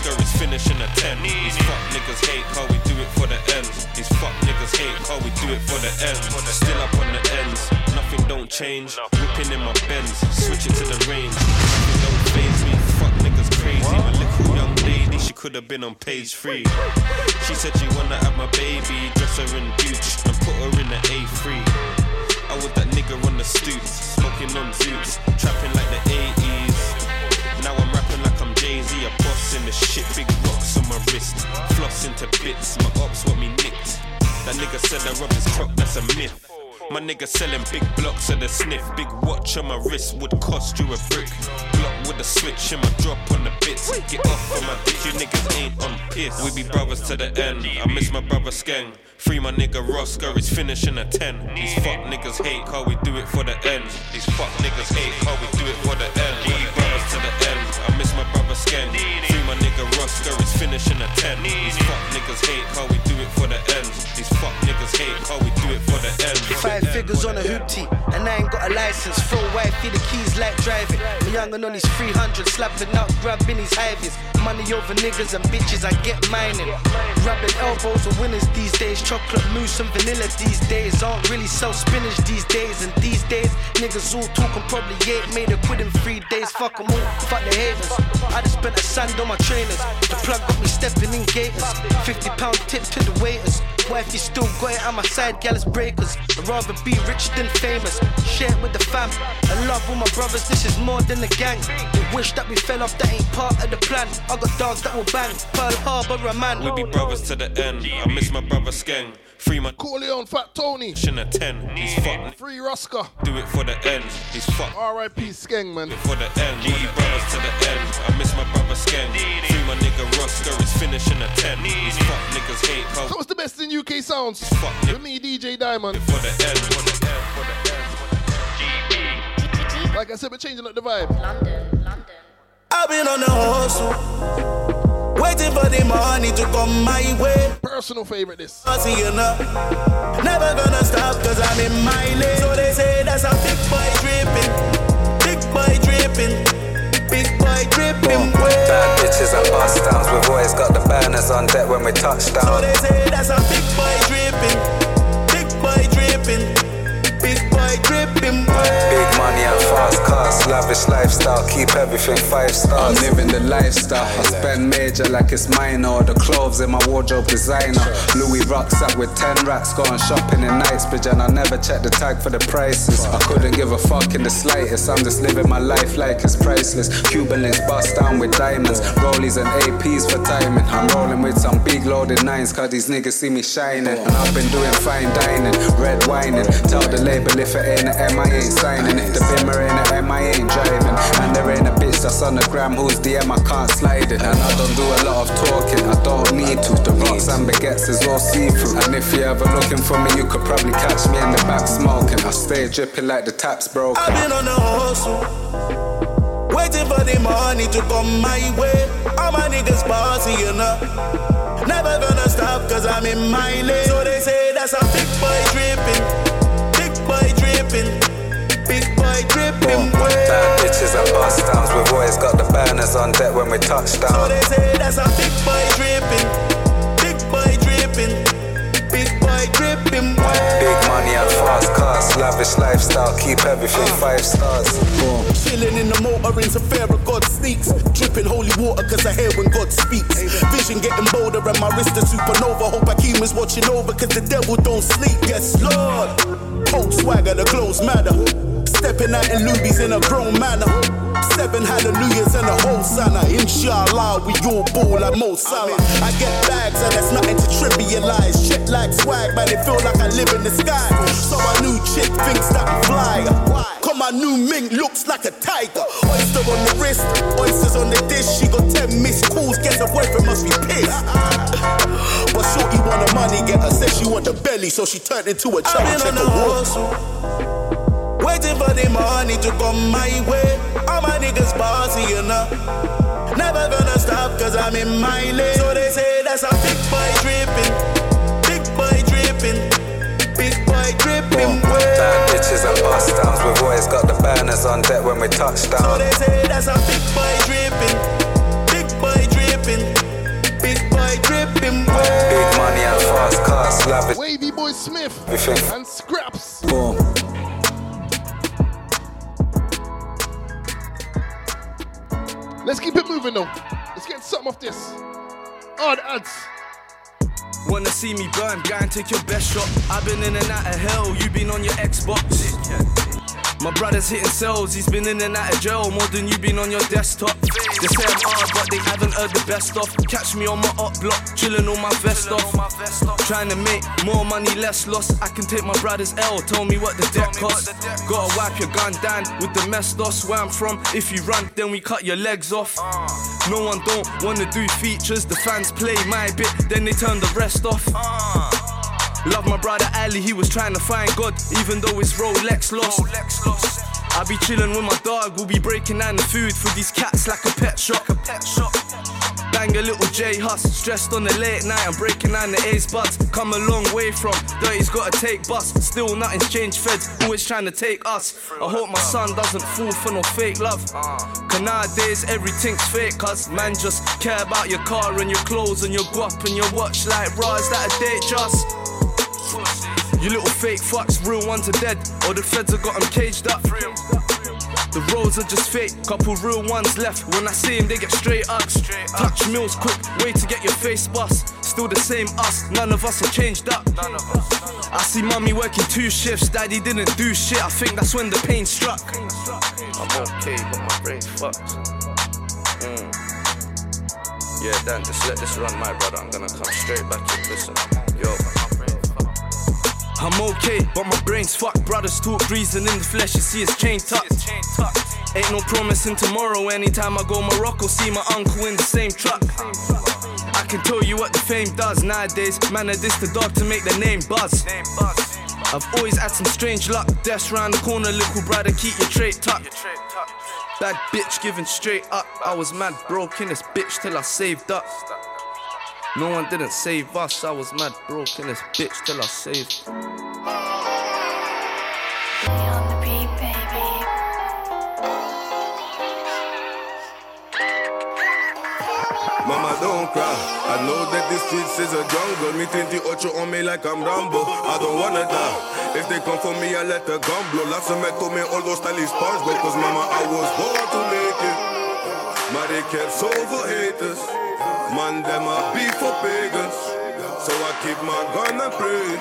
So he's finishing a 10. These fuck niggas hate how we do it for the end. These fuck niggas hate how we do it for the end. Still up on the ends. Nothing don't change. Whipping in my Benz. Switching to the range. Nothing don't phase me. Fuck niggas crazy. My little young lady, she could have been on page three. She said she wanna have my baby, dress her in Gucci and put her in the A3. I was that nigga on the stoop, smoking on zoots, trapping like the 80s. Now I'm rapping like a boss in the shit, big rocks on my wrist, floss into bits. My ops want me nicked. That nigga said I robbed his clock, that's a myth. My nigga selling big blocks of the sniff. Big watch on my wrist would cost you a brick. Block with a switch and my drop on the bits. Get off of my dick, you niggas ain't on piss. We be brothers to the end. I miss my brother Skeng. Free my nigga Roscoe, he's finishing a 10. These fuck niggas hate how we do it for the end. These fuck niggas hate how we do it for the end. To the end. I miss my brother Skeng. Free my nigga Roscoe, he's finishing a 10. These fuck niggas hate how we do it for the end. These fuck niggas hate how we do it for the end. Five figures on a hoopty, and I ain't got a license. Throw wifey the keys like driving. My youngin' on his 300, slapping out, grabbing his highways. Money over niggas and bitches, I get mining. Rubbing elbows with winners these days. Chocolate mousse and vanilla these days. Aren't really sell spinach these days. And these days, niggas all talking probably ain't made a quid in three days. Fuck 'em all, fuck the haters. I just spent a sand on my trainers. The plug got me stepping in gators. 50 pound tip to the waiters. Wifey still got it on my side, gal is breakers. I'd rather be rich than famous. Share it with the fam. I love all my brothers, this is more than a gang. They wish that we fell off, that ain't part of the plan. I got dogs that will bang. Pearl Harbor, a man. We be brothers to the end. I miss my brother Skeng. Free my Corleone, Fat Tony. Shin a 10. He's fuck. Free Ruska. Do it for the end. He's fuck. R.I.P. Skeng, man. Do it for the end. We be brothers to the end. I miss my brother Skeng. Free my nigga Roscoe. He's finishing a 10. These fuck niggas hate how. So what's the best in UK sounds? Fuck With me, DJ Diamond. for the end. For the end. For the end. Like I said, we're changing up the vibe. London, London. I've been on the hustle, waiting for the money to come my way. Personal favorite this. I see you know, never gonna stop cause I'm in my lane. So they say that's a big boy dripping, big boy dripping, big boy dripping. Bad bitches and bust downs. We've always got the burners on deck when we touch So they say that's a big boy dripping, big boy dripping, big boy dripping. Big money and fast cars, lavish lifestyle, keep everything five stars. I'm living the lifestyle. I spend major like it's minor. All the clothes in my wardrobe designer. Louis rucksack with 10 racks, going shopping in Knightsbridge, and I never check the tag for the prices. I couldn't give a fuck in the slightest. I'm just living my life like it's priceless. Cuban links bust down with diamonds, rollies and APs for timing. I'm rolling with some big loaded nines, cause these niggas see me shining. And I've been doing fine dining, red whining. Tell the label if it ain't a M, I ain't signing. If the bimmer ain't a M, I ain't driving. And there ain't a bitch that's on the gram who's DM, I can't slide it. And I don't do a lot of talking, I don't need to. The rocks and baguettes is all see through. And if you're ever looking for me, you could probably catch me in the back smoking. I stay dripping like the tap's broken. I've been on the hustle, waiting for the money to come my way. All my niggas bossy, you know. Never gonna stop cause I'm in my lane. So they say that's a big boy dripping, big boy dripping, dripping. Bad bitches and bust downs. We've always got the burners on deck when we touch So down. they say that's a big boy dripping, big boy dripping, big boy dripping. Big money and fast cars, lavish lifestyle, keep everything uh. five stars. Chilling in the motor in Safari, God sneaks. Dripping holy water cause I hear when God speaks. Vision getting bolder and my wrist a supernova. Hope Hakeem is watching over cause the devil don't sleep. Yes, Lord. Cold swagger, the clothes matter. Stepping out in lubies in a grown manner. Seven hallelujahs and a hosanna. Inshallah, we all ball like Mo Salah. I get bags and there's nothing to trivialize. Shit like swag, man, it feel like I live in the sky. So my new chick thinks that I'm fly. Come my new mink looks like a tiger. Oyster on the wrist, oysters on the dish. She got 10 missed calls, guess her boyfriend must be pissed. but shorty want the money, get her said she want the belly, so she turned into a child. Check her hustle. Waiting for the money to come my way. All my niggas bossy, you know. Never gonna stop cause I'm in my lane. So they say that's a big boy dripping. Big boy dripping. Big boy dripping. Bad bitches and bust downs. We've always got the burners on deck when we touch down. So they say that's a big boy dripping. Big boy dripping. Big boy dripping. Big money and fast cars, lavish. Wavy Boy Smith Everything. and Scraps. Boom. Let's keep it moving though. Let's get something off this. Odd ads. Wanna see me burn? Go and take your best shot. I've been in and out of hell, you been on your Xbox. My brother's hitting cells, he's been in and out of jail more than you been on your desktop. They say I'm hard, but they haven't heard the best of. Catch me on my up block, chilling on my vest off. Trying to make more money, less loss. I can take my brother's L, tell me what the debt costs. Gotta wipe your gun down with the mestos. Where I'm from, if you run, then we cut your legs off. No one don't wanna do features, the fans play my bit, then they turn the rest off. Love my brother Ali, he was trying to find God, even though his Rolex lost. I be chilling with my dog, we'll be breaking down the food for these cats like a pet shop. A pet shop. Bang a little J Hus, stressed on the late night, I'm breaking down the Ace buds. Come a long way from dirty's gotta take bus. Still nothing's changed, feds always trying to take us. I hope my son doesn't fall for no fake love. Cause nowadays everything's fake, cuz man just care about your car and your clothes and your guap and your watch like bras that a date just. You little fake fucks, real ones are dead, or the feds have got them caged up. The roads are just fake, couple real ones left. When I see them, they get straight up. Touch mills quick, way to get your face bust. Still the same us, none of us have changed up. I see mommy working two shifts, daddy didn't do shit. I think that's when the pain struck. I'm okay, but my brain's fucked. Mm. Yeah, Dan, just let this run, my brother. I'm gonna come straight back to listen. Yo. I'm okay, but my brain's fucked. Brothers talk reason in the flesh, you see it's chain tucked. Ain't no promising tomorrow. Anytime I go Morocco, see my uncle in the same truck. I can tell you what the fame does nowadays. Man, I diss the dog to make the name buzz. I've always had some strange luck. Death's round the corner, little brother, keep your trait tucked. Bad bitch giving straight up. I was mad broke in this bitch till I saved up. No one didn't save us. I was mad broke in this bitch till I saved. Mama, don't cry. I know that the streets is a jungle. Me 28 on me like I'm Rambo. I don't wanna die. If they come for me, I let the gun blow. Of men me all those stylish parts. Because mama, I was born to make it. They kept so for haters. Man, them a beef for pagans. So I keep my gun and pray.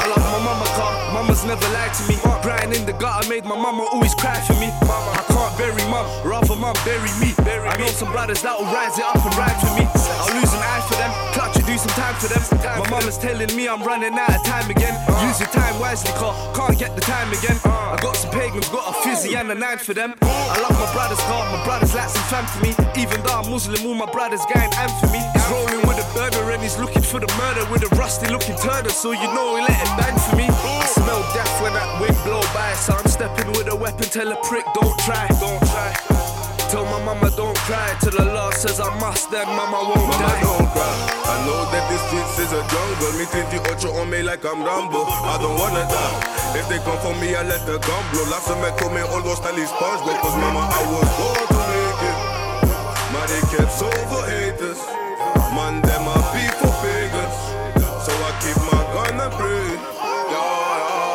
I love my mama car, mama's never lied to me. Crying in the gutter made my mama always cry for me. I can't bury mum, rather mum bury me. I know some brothers that will rise it up and ride for me. I'll lose an eye for them, clutch do some time for them. My mama's telling me I'm running out of time again. Uh. Use your time wisely, car, can't get the time again. Uh. I got some pagans, got a fizzy and a nine for them. I love my brother's car, my brothers like some fam for me. Even though I'm Muslim, all my brothers going and for me. He's rolling with a burger and he's looking for the murder with a rusty looking turner, so you know he let it bang for me. I smell death when that wind blow by, so I'm stepping with a weapon. Tell a prick, don't try, don't try. Tell my mama don't cry till the Lord says I must, then mama won't Mama, die. don't cry. I know that this streets is a jungle. Me 28 on me like I'm Rambo. I don't wanna die. If they come for me, I let the gun blow. Lots of men told me all those stylish parts. Because mama, I was born to make it. They kept so for haters. Man, them beef for pagans. So I keep my gun and pray.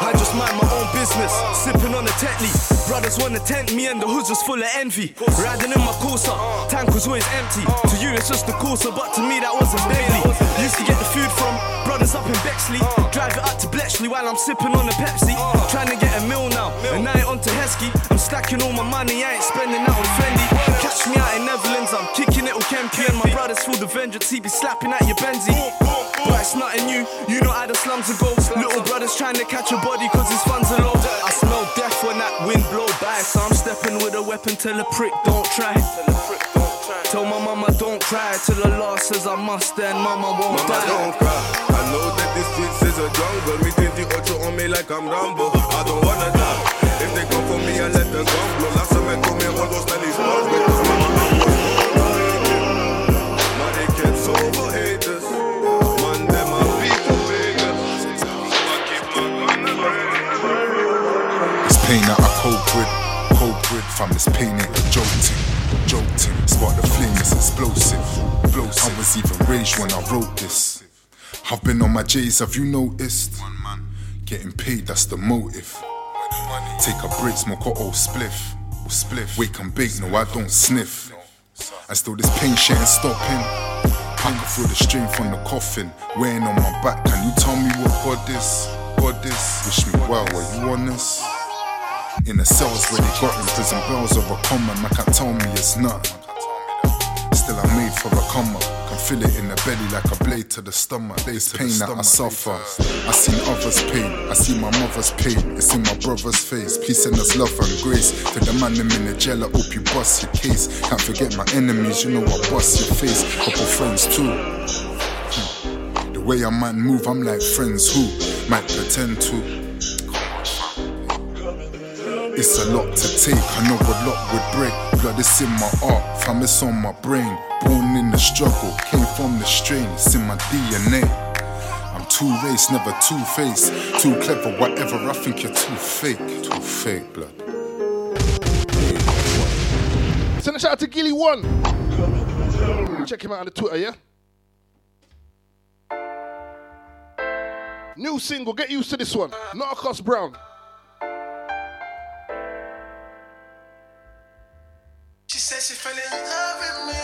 I just mind my own business, sipping on a Tetley. Brothers wanna tempt me and the hood's just full of envy. Riding in my Corsa, tank was always empty. To you it's just a Corsa, but to me that wasn't daily. Used to get the food from brothers up in Bexley. Drive it up to Bletchley while I'm sipping on a Pepsi. Trying to get a meal now, and now it on to Heskey. I'm stacking all my money, I ain't spending that on Fendi. Catch me out in Netherlands, I'm kicking it with Kempy. And my brothers feel the vengeance, he be slapping at your Benzie. But it's nothing new, you know how the slums are go. Little brothers trying to catch a body cause his funds are low. Death when that wind blow by, so I'm stepping with a weapon, tell a prick don't try. Tell my mama don't cry till the Lord says I must, then mama won't Mama, die. don't cry. I know that this streets is a jungle. Me 28 on me like I'm Rambo. I don't wanna die. If they come when I wrote this. I've been on my J's, have you noticed? Getting paid, that's the motive. Take a break, smoke a old spliff. Spliff. Wake and bake, no, I don't sniff. And still, this pain shit ain't stopping. I can feel the strength from the coffin, weighing on my back. Can you tell me what God is? God is. Wish me well, are you honest? In the cells where they got in prison bells of a common, man can't tell me it's nothing. Still, I'm made for a come up. Feel it in the belly like a blade to the stomach. This pain that I suffer. I seen others' pain. I see my mother's pain. It's in my brother's face. Peace and us love and grace. To the man them in the jail, I hope you bust your case. Can't forget my enemies. You know I bust your face. Couple friends too. The way a man move, I'm like friends who might pretend to. It's a lot to take, I know a lot would break. Blood is in my heart, fam, it's on my brain. Born in the struggle, came from the strain, it's in my DNA. I'm two race, never two face. Too clever, whatever, I think you're too fake. Too fake, blood. Send a shout out to Gilly One. Check him out on the Twitter, yeah? New single, get used to this one. Not Narcos Brown. She said she fell in love with me.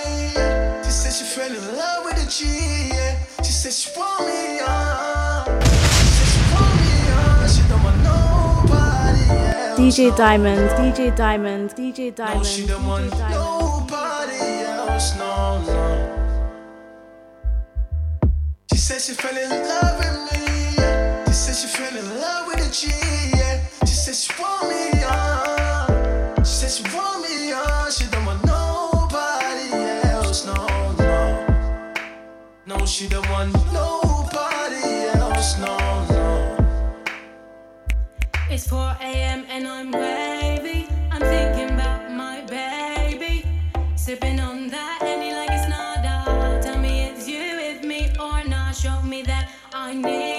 She fell in love with the G. Yeah. She said she want me on. She said she want me on. She don't want nobody else. DJ Diamond, DJ Diamond, DJ No, she don't want Diamond. nobody else. No, no. She said she fell in love with me. Yeah. She said she fell in love with the G. Yeah. She said she want me on. She said she want me She don't want nobody else. No, no. It's 4 a.m. and I'm wavy. I'm thinking about my baby. Sipping on that any like it's not dark. Tell me it's you with me or not. Show me that I need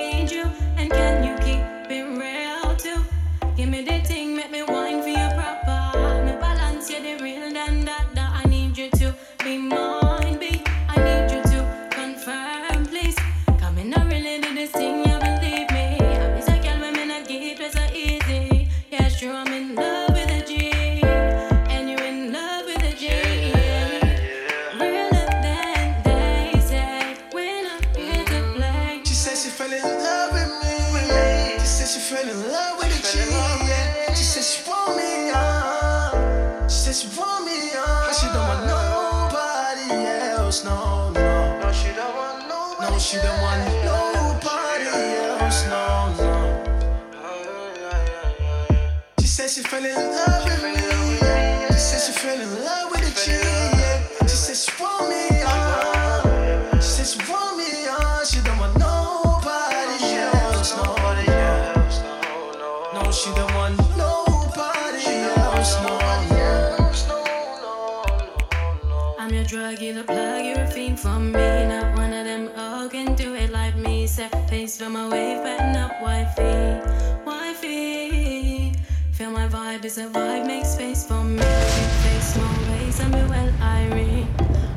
I'm your drug, you the plug, you're a fiend for me. Not one of them all can do it like me. Set pace for my wave, but not wifey. Wifey. Feel my vibe is a vibe, make space for me. Big face, small ways, I'm a well Irene.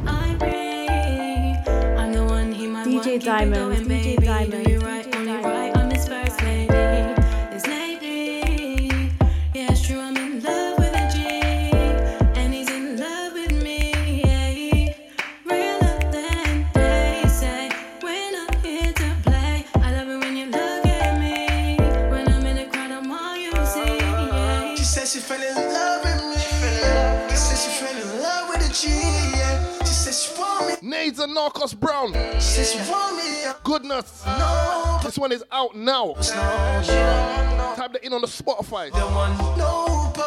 Irene. I'm the one he might DJ want, keep Diamond, going, DJ baby. Diamond, Narcos Brown. She said she want Goodness. No. This one is out now. Type that in on the Spotify.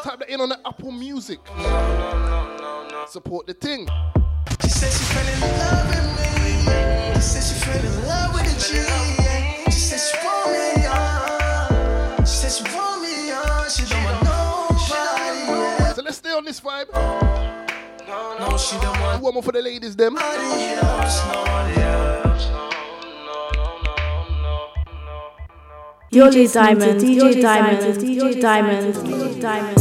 Type that in on the Apple Music. Support the thing. She said she fell in love with me. She said she fell in love with the G. She said she want me on. She said she want me on. She don't want nobody. So let's stay on this vibe. No, she don't want One more for the ladies, them. nobody else. DJ Diamond, DJ Diamond, DJ Diamond, DJ Diamond.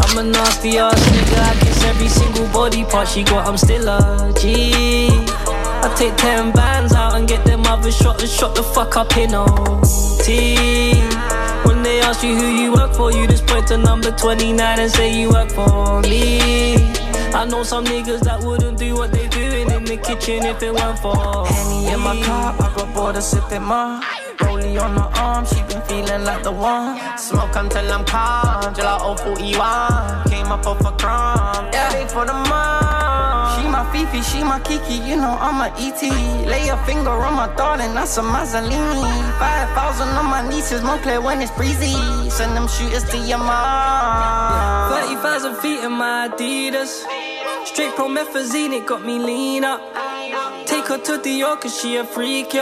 I'm a nasty ass nigga, I kiss every single body part she got, I'm still a G. I take 10 bands out and get them other shot and shot the fuck up in OT. Ask you who you work for, you just point to number 29 and say you work for me. I know some niggas that wouldn't do what they doing in the kitchen if it weren't for Henny in my car, I got bored of sipping more. Rollie on her arm, she been feeling like the one. Smoke until I'm calm, I 041. Came up off a crumb, yeah, for the mom. She my Fifi, she my Kiki, you know I'm a ET. Lay a finger on my darling, that's a Mazzolini. 5,000 on my nieces, Moncler when it's breezy. Send them shooters to your mom. 30,000 feet in my Adidas. Straight promethazine, it got me lean up. Take her to Dior cause she a freak.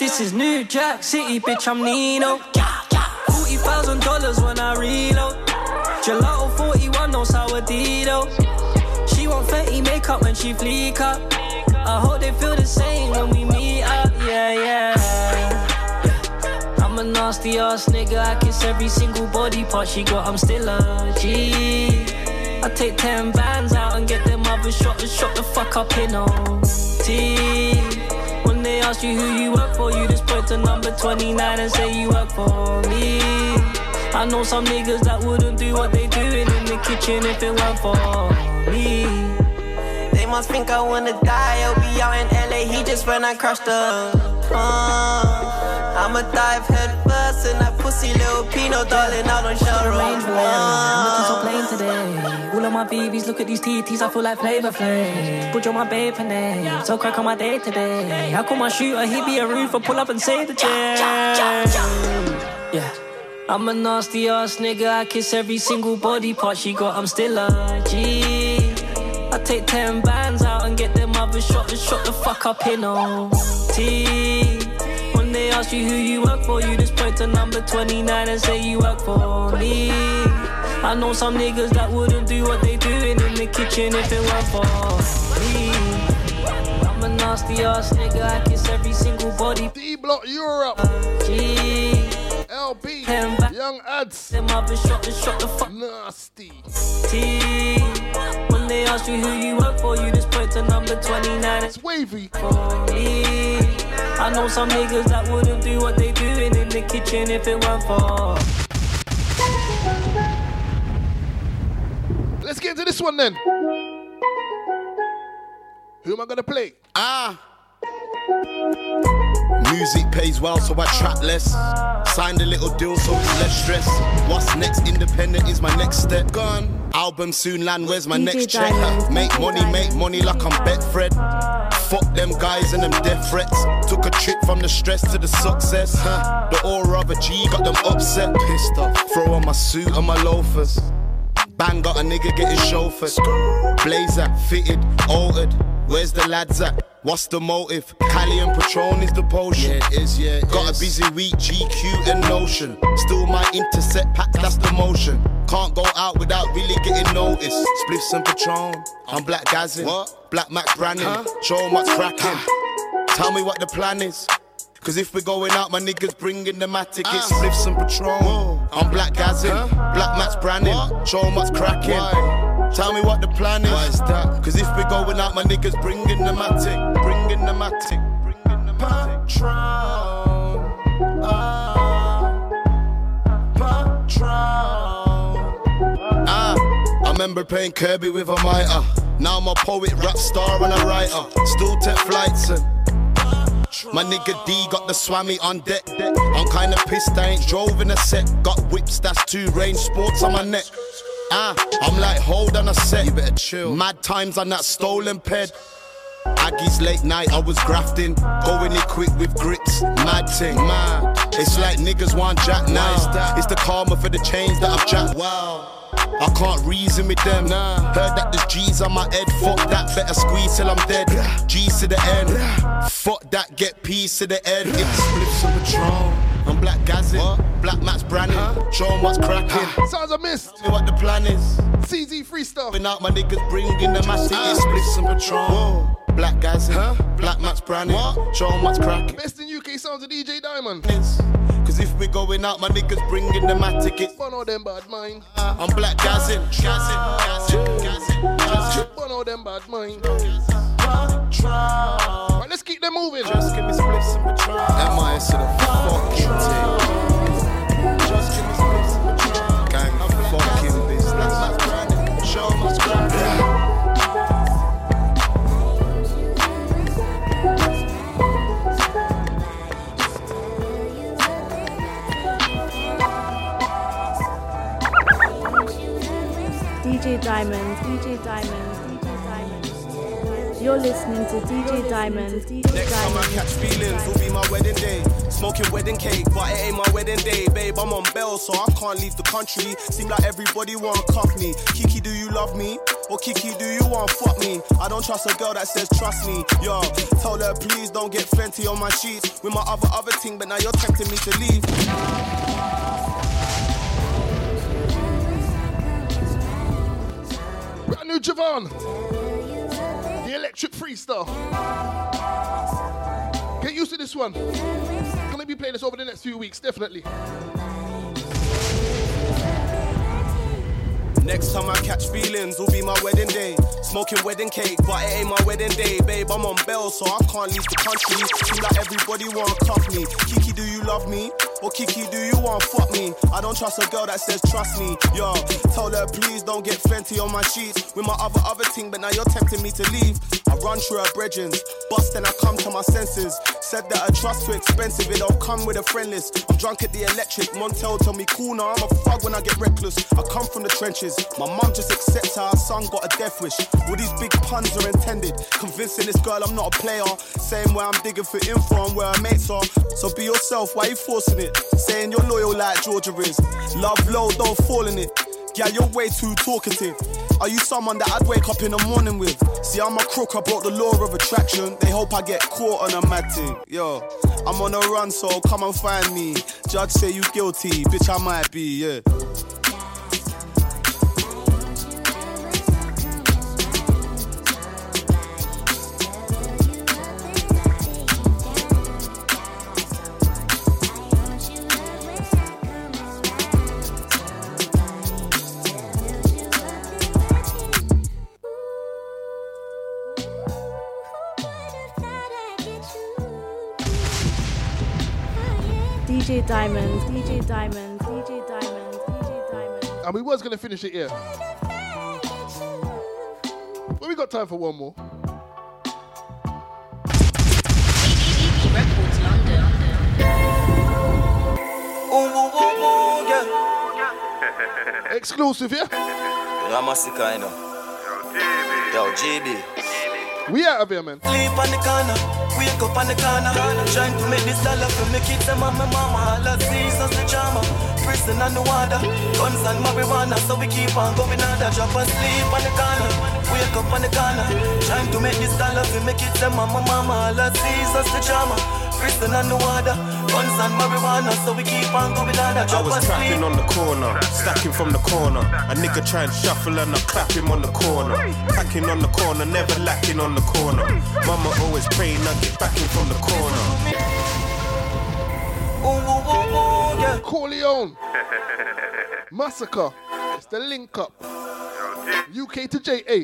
This is New Jack City, bitch, I'm Nino. $40,000 when I reload. Gelato 41, no sour. She want 30 makeup when she fleek up. I hope they feel the same when we meet up, yeah, yeah. I'm a nasty ass nigga, I kiss every single body part she got, I'm still a G. I take 10 bands out and get them other shot and shot the fuck up in OT. When they ask you who you work for, you just point to number 29 and say you work for me. I know some niggas that wouldn't do what they doing in the kitchen if it weren't for me. They must think I wanna die. I'll be out in LA, he just when I crashed the uh, I'ma dive head first in that pussy little Pino, darling. I don't show range I'm looking so plain today. All of my BBs, look at these TTs, I feel like Flavor Flav. Put on my babe name, so crack on my day today. How come my shooter, he be a roofer, pull up and save the chair. Yeah. I'm a nasty ass nigga, I kiss every single body part she got, I'm still a G. I take 10 bands out and get them other shot and shot the fuck up in OT. When they ask you who you work for, you just point to number 29 and say you work for me. I know some niggas that wouldn't do what they doing in the kitchen if it weren't for me. I'm a nasty ass nigga, I kiss every single body. D Block Europe. G. LB. Young Adz. Them other shot and shot the fuck. Nasty. T. When they ask you who you work for, you just point to number 29. It's wavy. For me. I know some niggas that wouldn't do what they doing in the kitchen if it weren't for. Let's get into this one then. Who am I gonna play? Ah. Music pays well, so I trap less. Signed a little deal, so it's less stress. What's next? Independent is my next step. Gone. Album soon land, where's my next check? Make money, make money like I'm Betfred. Fuck them guys and them death threats. Took a trip from the stress to the success. Huh. The aura of a G got them upset. Pissed off. Throw on my suit and my loafers. Bang got a nigga getting chauffeured. Blazer, fitted, altered. Where's the lads at? What's the motive? Cali and Patron is the potion. Yeah, it is, yeah. Got a busy week, GQ and Notion. Still my intercept pack, that's the motion. Can't go out without really getting noticed. Spliffs and Patron. I'm Black Gazin. What? Black Max Brannon. Show 'em what's cracking. Tell me what the plan is. Cause if we're going out, my niggas bringing the matic. It's ah. Spliffs and Patron. I'm Black Gazin. Black Max Brannon. Show 'em what's cracking. Tell me what the plan is. Why is that? Cause if we're going out, my niggas bringing the matic. Bringing the matic. Bringing the matic. Patron. Ah. Patron. Ah. I remember playing Kirby with a mitre. Now I'm a poet, rap star, and a writer. Still take flights and my nigga D got the swammy on deck. I'm kinda pissed I ain't drove in a set. Got whips, that's two range sports on my neck. Ah, I'm like, hold on a sec. You better chill. Mad times on that stolen ped. Aggie's late night, I was grafting. Going in quick with grits. Mad thing, mad. It's like niggas want jack now. It's the karma for the chains that I've jacked. Wow. I can't reason with them. Heard that there's G's on my head. Fuck that, better squeeze till I'm dead. G's to the end. Fuck that, get peace to the end. It's spliffs and Patron. I'm Black Gazin, Black Max Brannon. Show 'em what's cracking. Sounds a mist. Tell me what the plan is. CZ free stuff. When out my niggas bringing the massive it's spliffs and Patron. Black Gazin, Black Max Brannon. Show 'em what's cracking. Best in UK sounds of DJ Diamond. Cause if we're going out, my niggas bringing the matic. It's One of them bad mind. I'm Black Gazin, Gazin, Gazin, Gazin, Gazin. One of them bad mind. Patron. Right, let's keep them moving. Just give me spliffs and Patron. MIS to the fucking team. Just give me spliffs and Patron. Gang fucking business. Show 'em what's cracking. DJ Diamond, DJ Diamond, DJ Diamond. You're listening to DJ Diamond. Next time I Diamond. catch feelings will be my wedding day. Smoking wedding cake, but it ain't my wedding day. Babe, I'm on bail, so I can't leave the country. Seem like everybody wanna cuff me. Kiki, do you love me? Or Kiki, do you want fuck me? I don't trust a girl that says trust me. Yo, tell her please don't get Fenty on my sheets. With my other other thing, but now you're tempting me to leave. Brand new Javon. Electric freestyle. Get used to this one. Gonna be playing this over the next few weeks, definitely. Next time I catch feelings will be my wedding day. Smoking wedding cake, but it ain't my wedding day. Babe, I'm on bail, so I can't leave the country. Seem like everybody wanna cuff me. Kiki, do you love me? Or Kiki, do you want fuck me? I don't trust a girl that says trust me. Yo, tell her please don't get Fenty on my sheets. With my other other thing, but now you're tempting me to leave. I run through her bridges, bust and I come to my senses. Said that a trust too expensive, it don't come with a friend list. I'm drunk at the electric, Montel tell me cool now, I'm a thug when I get reckless. I come from the trenches, my mum just accepts her son got a death wish. All these big puns are intended, convincing this girl I'm not a player. Same way I'm digging for info and where our mates are. So be yourself, why you forcing it? Saying you're loyal like Georgia is. Love low, don't fall in it. Yeah, you're way too talkative. Are you someone that I'd wake up in the morning with? See, I'm a crook, I broke the law of attraction. They hope I get caught on a mad thing. Yo, I'm on a run, so come and find me. Judge say you guilty, bitch, I might be, yeah. DJ Diamond. DJ Diamond. DJ Diamond. DJ Diamond. And we was gonna finish it here. But we got time for one more. Exclusive, yeah? Ramasika, you know. Yo, GB. We out of here, man. Sleep on the corner, wake up on the corner. Trying to make this dollar for me kids and my mama. All I see is the drama. Prison and the water, guns and marijuana. So we keep on going under. Drop asleep on the corner, wake up on the corner. Trying to make this dollar for me kids and my mama. All I see is the drama. Prison and the water, guns and marijuana. So we keep on going under. I Drop was asleep. trapping on the corner, stacking from the corner. A nigga try and shuffle and I clap him on the corner. Packing on the corner, never lacking on the corner. Mama always praying I get back in from the corner. Corleone. Massacre. It's the link up. UK to JA.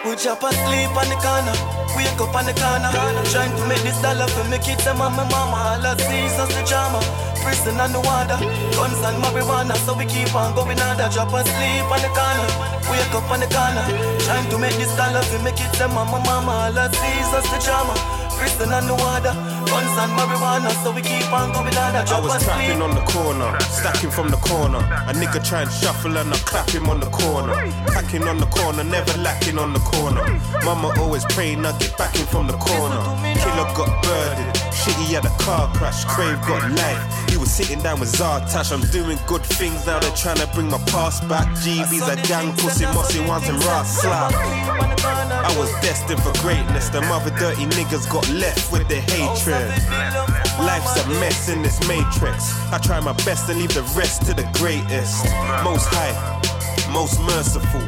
We drop asleep on the corner, wake up on the corner. Trying to make this dollar for me kids and my mama. All I see is the drama. Prison and the water, guns and marijuana. So we keep on going under. Drop asleep on the corner, wake up on the corner. Trying to make this dollar for me kids and my mama. All I see is the drama. Prison and the water, guns and marijuana. So we keep on going under. I was trapping on the corner, stacking from the corner. A nigga try and shuffle and I clap him on the corner. Packing on the corner, never lacking on the corner. Mama always praying I get back in from the corner. Killer got birded, shitty had a car crash. Crave got life. He was sitting down with Zartash. I'm doing good things now. They're trying to bring my past back. GB's a gang, pussy, mossy ones and ras slap. I was destined for greatness. The other dirty niggas got left with their hatred. Life's a mess in this matrix. I try my best and leave the rest to the greatest. Most high, most merciful,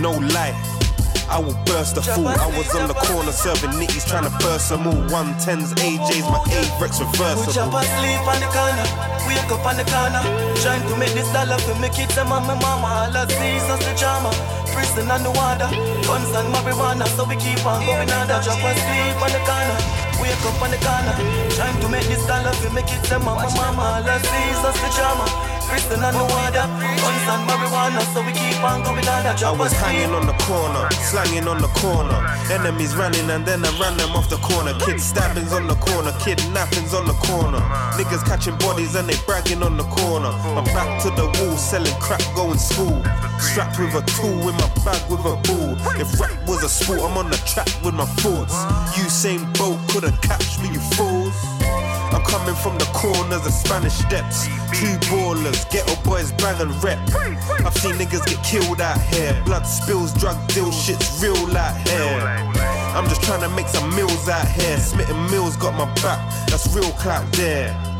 no lie. I will burst the fool. I was on the corner serving nitties trying to burst them all. 110s, AJs, my A-Rex We reversible. jump asleep on the corner, wake up on the corner. Trying to make this dollar for me kids and my mama. All I see is us the drama. Prison and the water, guns and marijuana. So we keep on going under. Drop asleep on the corner, wake up on the corner. Trying to make this dollar for me kids and my mama. All I see is us the drama. Prison and the water, guns and marijuana. so we keep on going on I was hanging on the corner, slanging on the corner. Enemies running and then I ran them off the corner. Kid stabbings on the corner, kidnappings on the corner. Niggas catching bodies and they bragging on the corner. I'm back to the wall, selling crack, going school. Strapped with a tool in my bag with a ball. If rap was a sport, I'm on the track with my thoughts. Usain Bolt couldn't catch me, you fools. Coming from the corners of Spanish steps. True ballers, ghetto boys bang and rep. I've seen niggas get killed out here. Blood spills, drug deal, shit's real out here. I'm just trying to make some meals out here. Smitten Mills got my back, that's real clout there.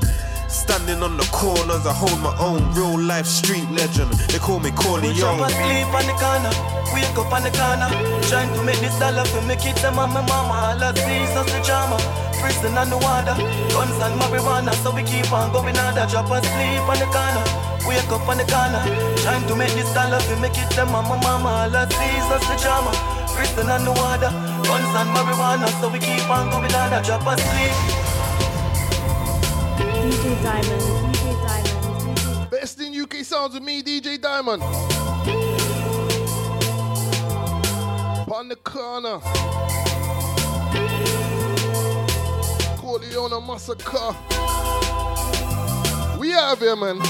Standing on the corners, I hold my own real life street legend. They call me Corleone. drop asleep on the corner, wake up on the corner. Trying to make this dollar for me kids and my mama. All I see is the drama. Prison and the water, guns and marijuana. So we keep on going that drop asleep on the corner. Wake up on the corner, trying to make this dollar for me kids and my mama. All I see is the drama. Prison and the water, guns and marijuana. So we keep on going that drop asleep. DJ Diamond, DJ Diamond. Best in UK sounds with me, DJ Diamond. On the corner. Corleone Massacre. We have here, man.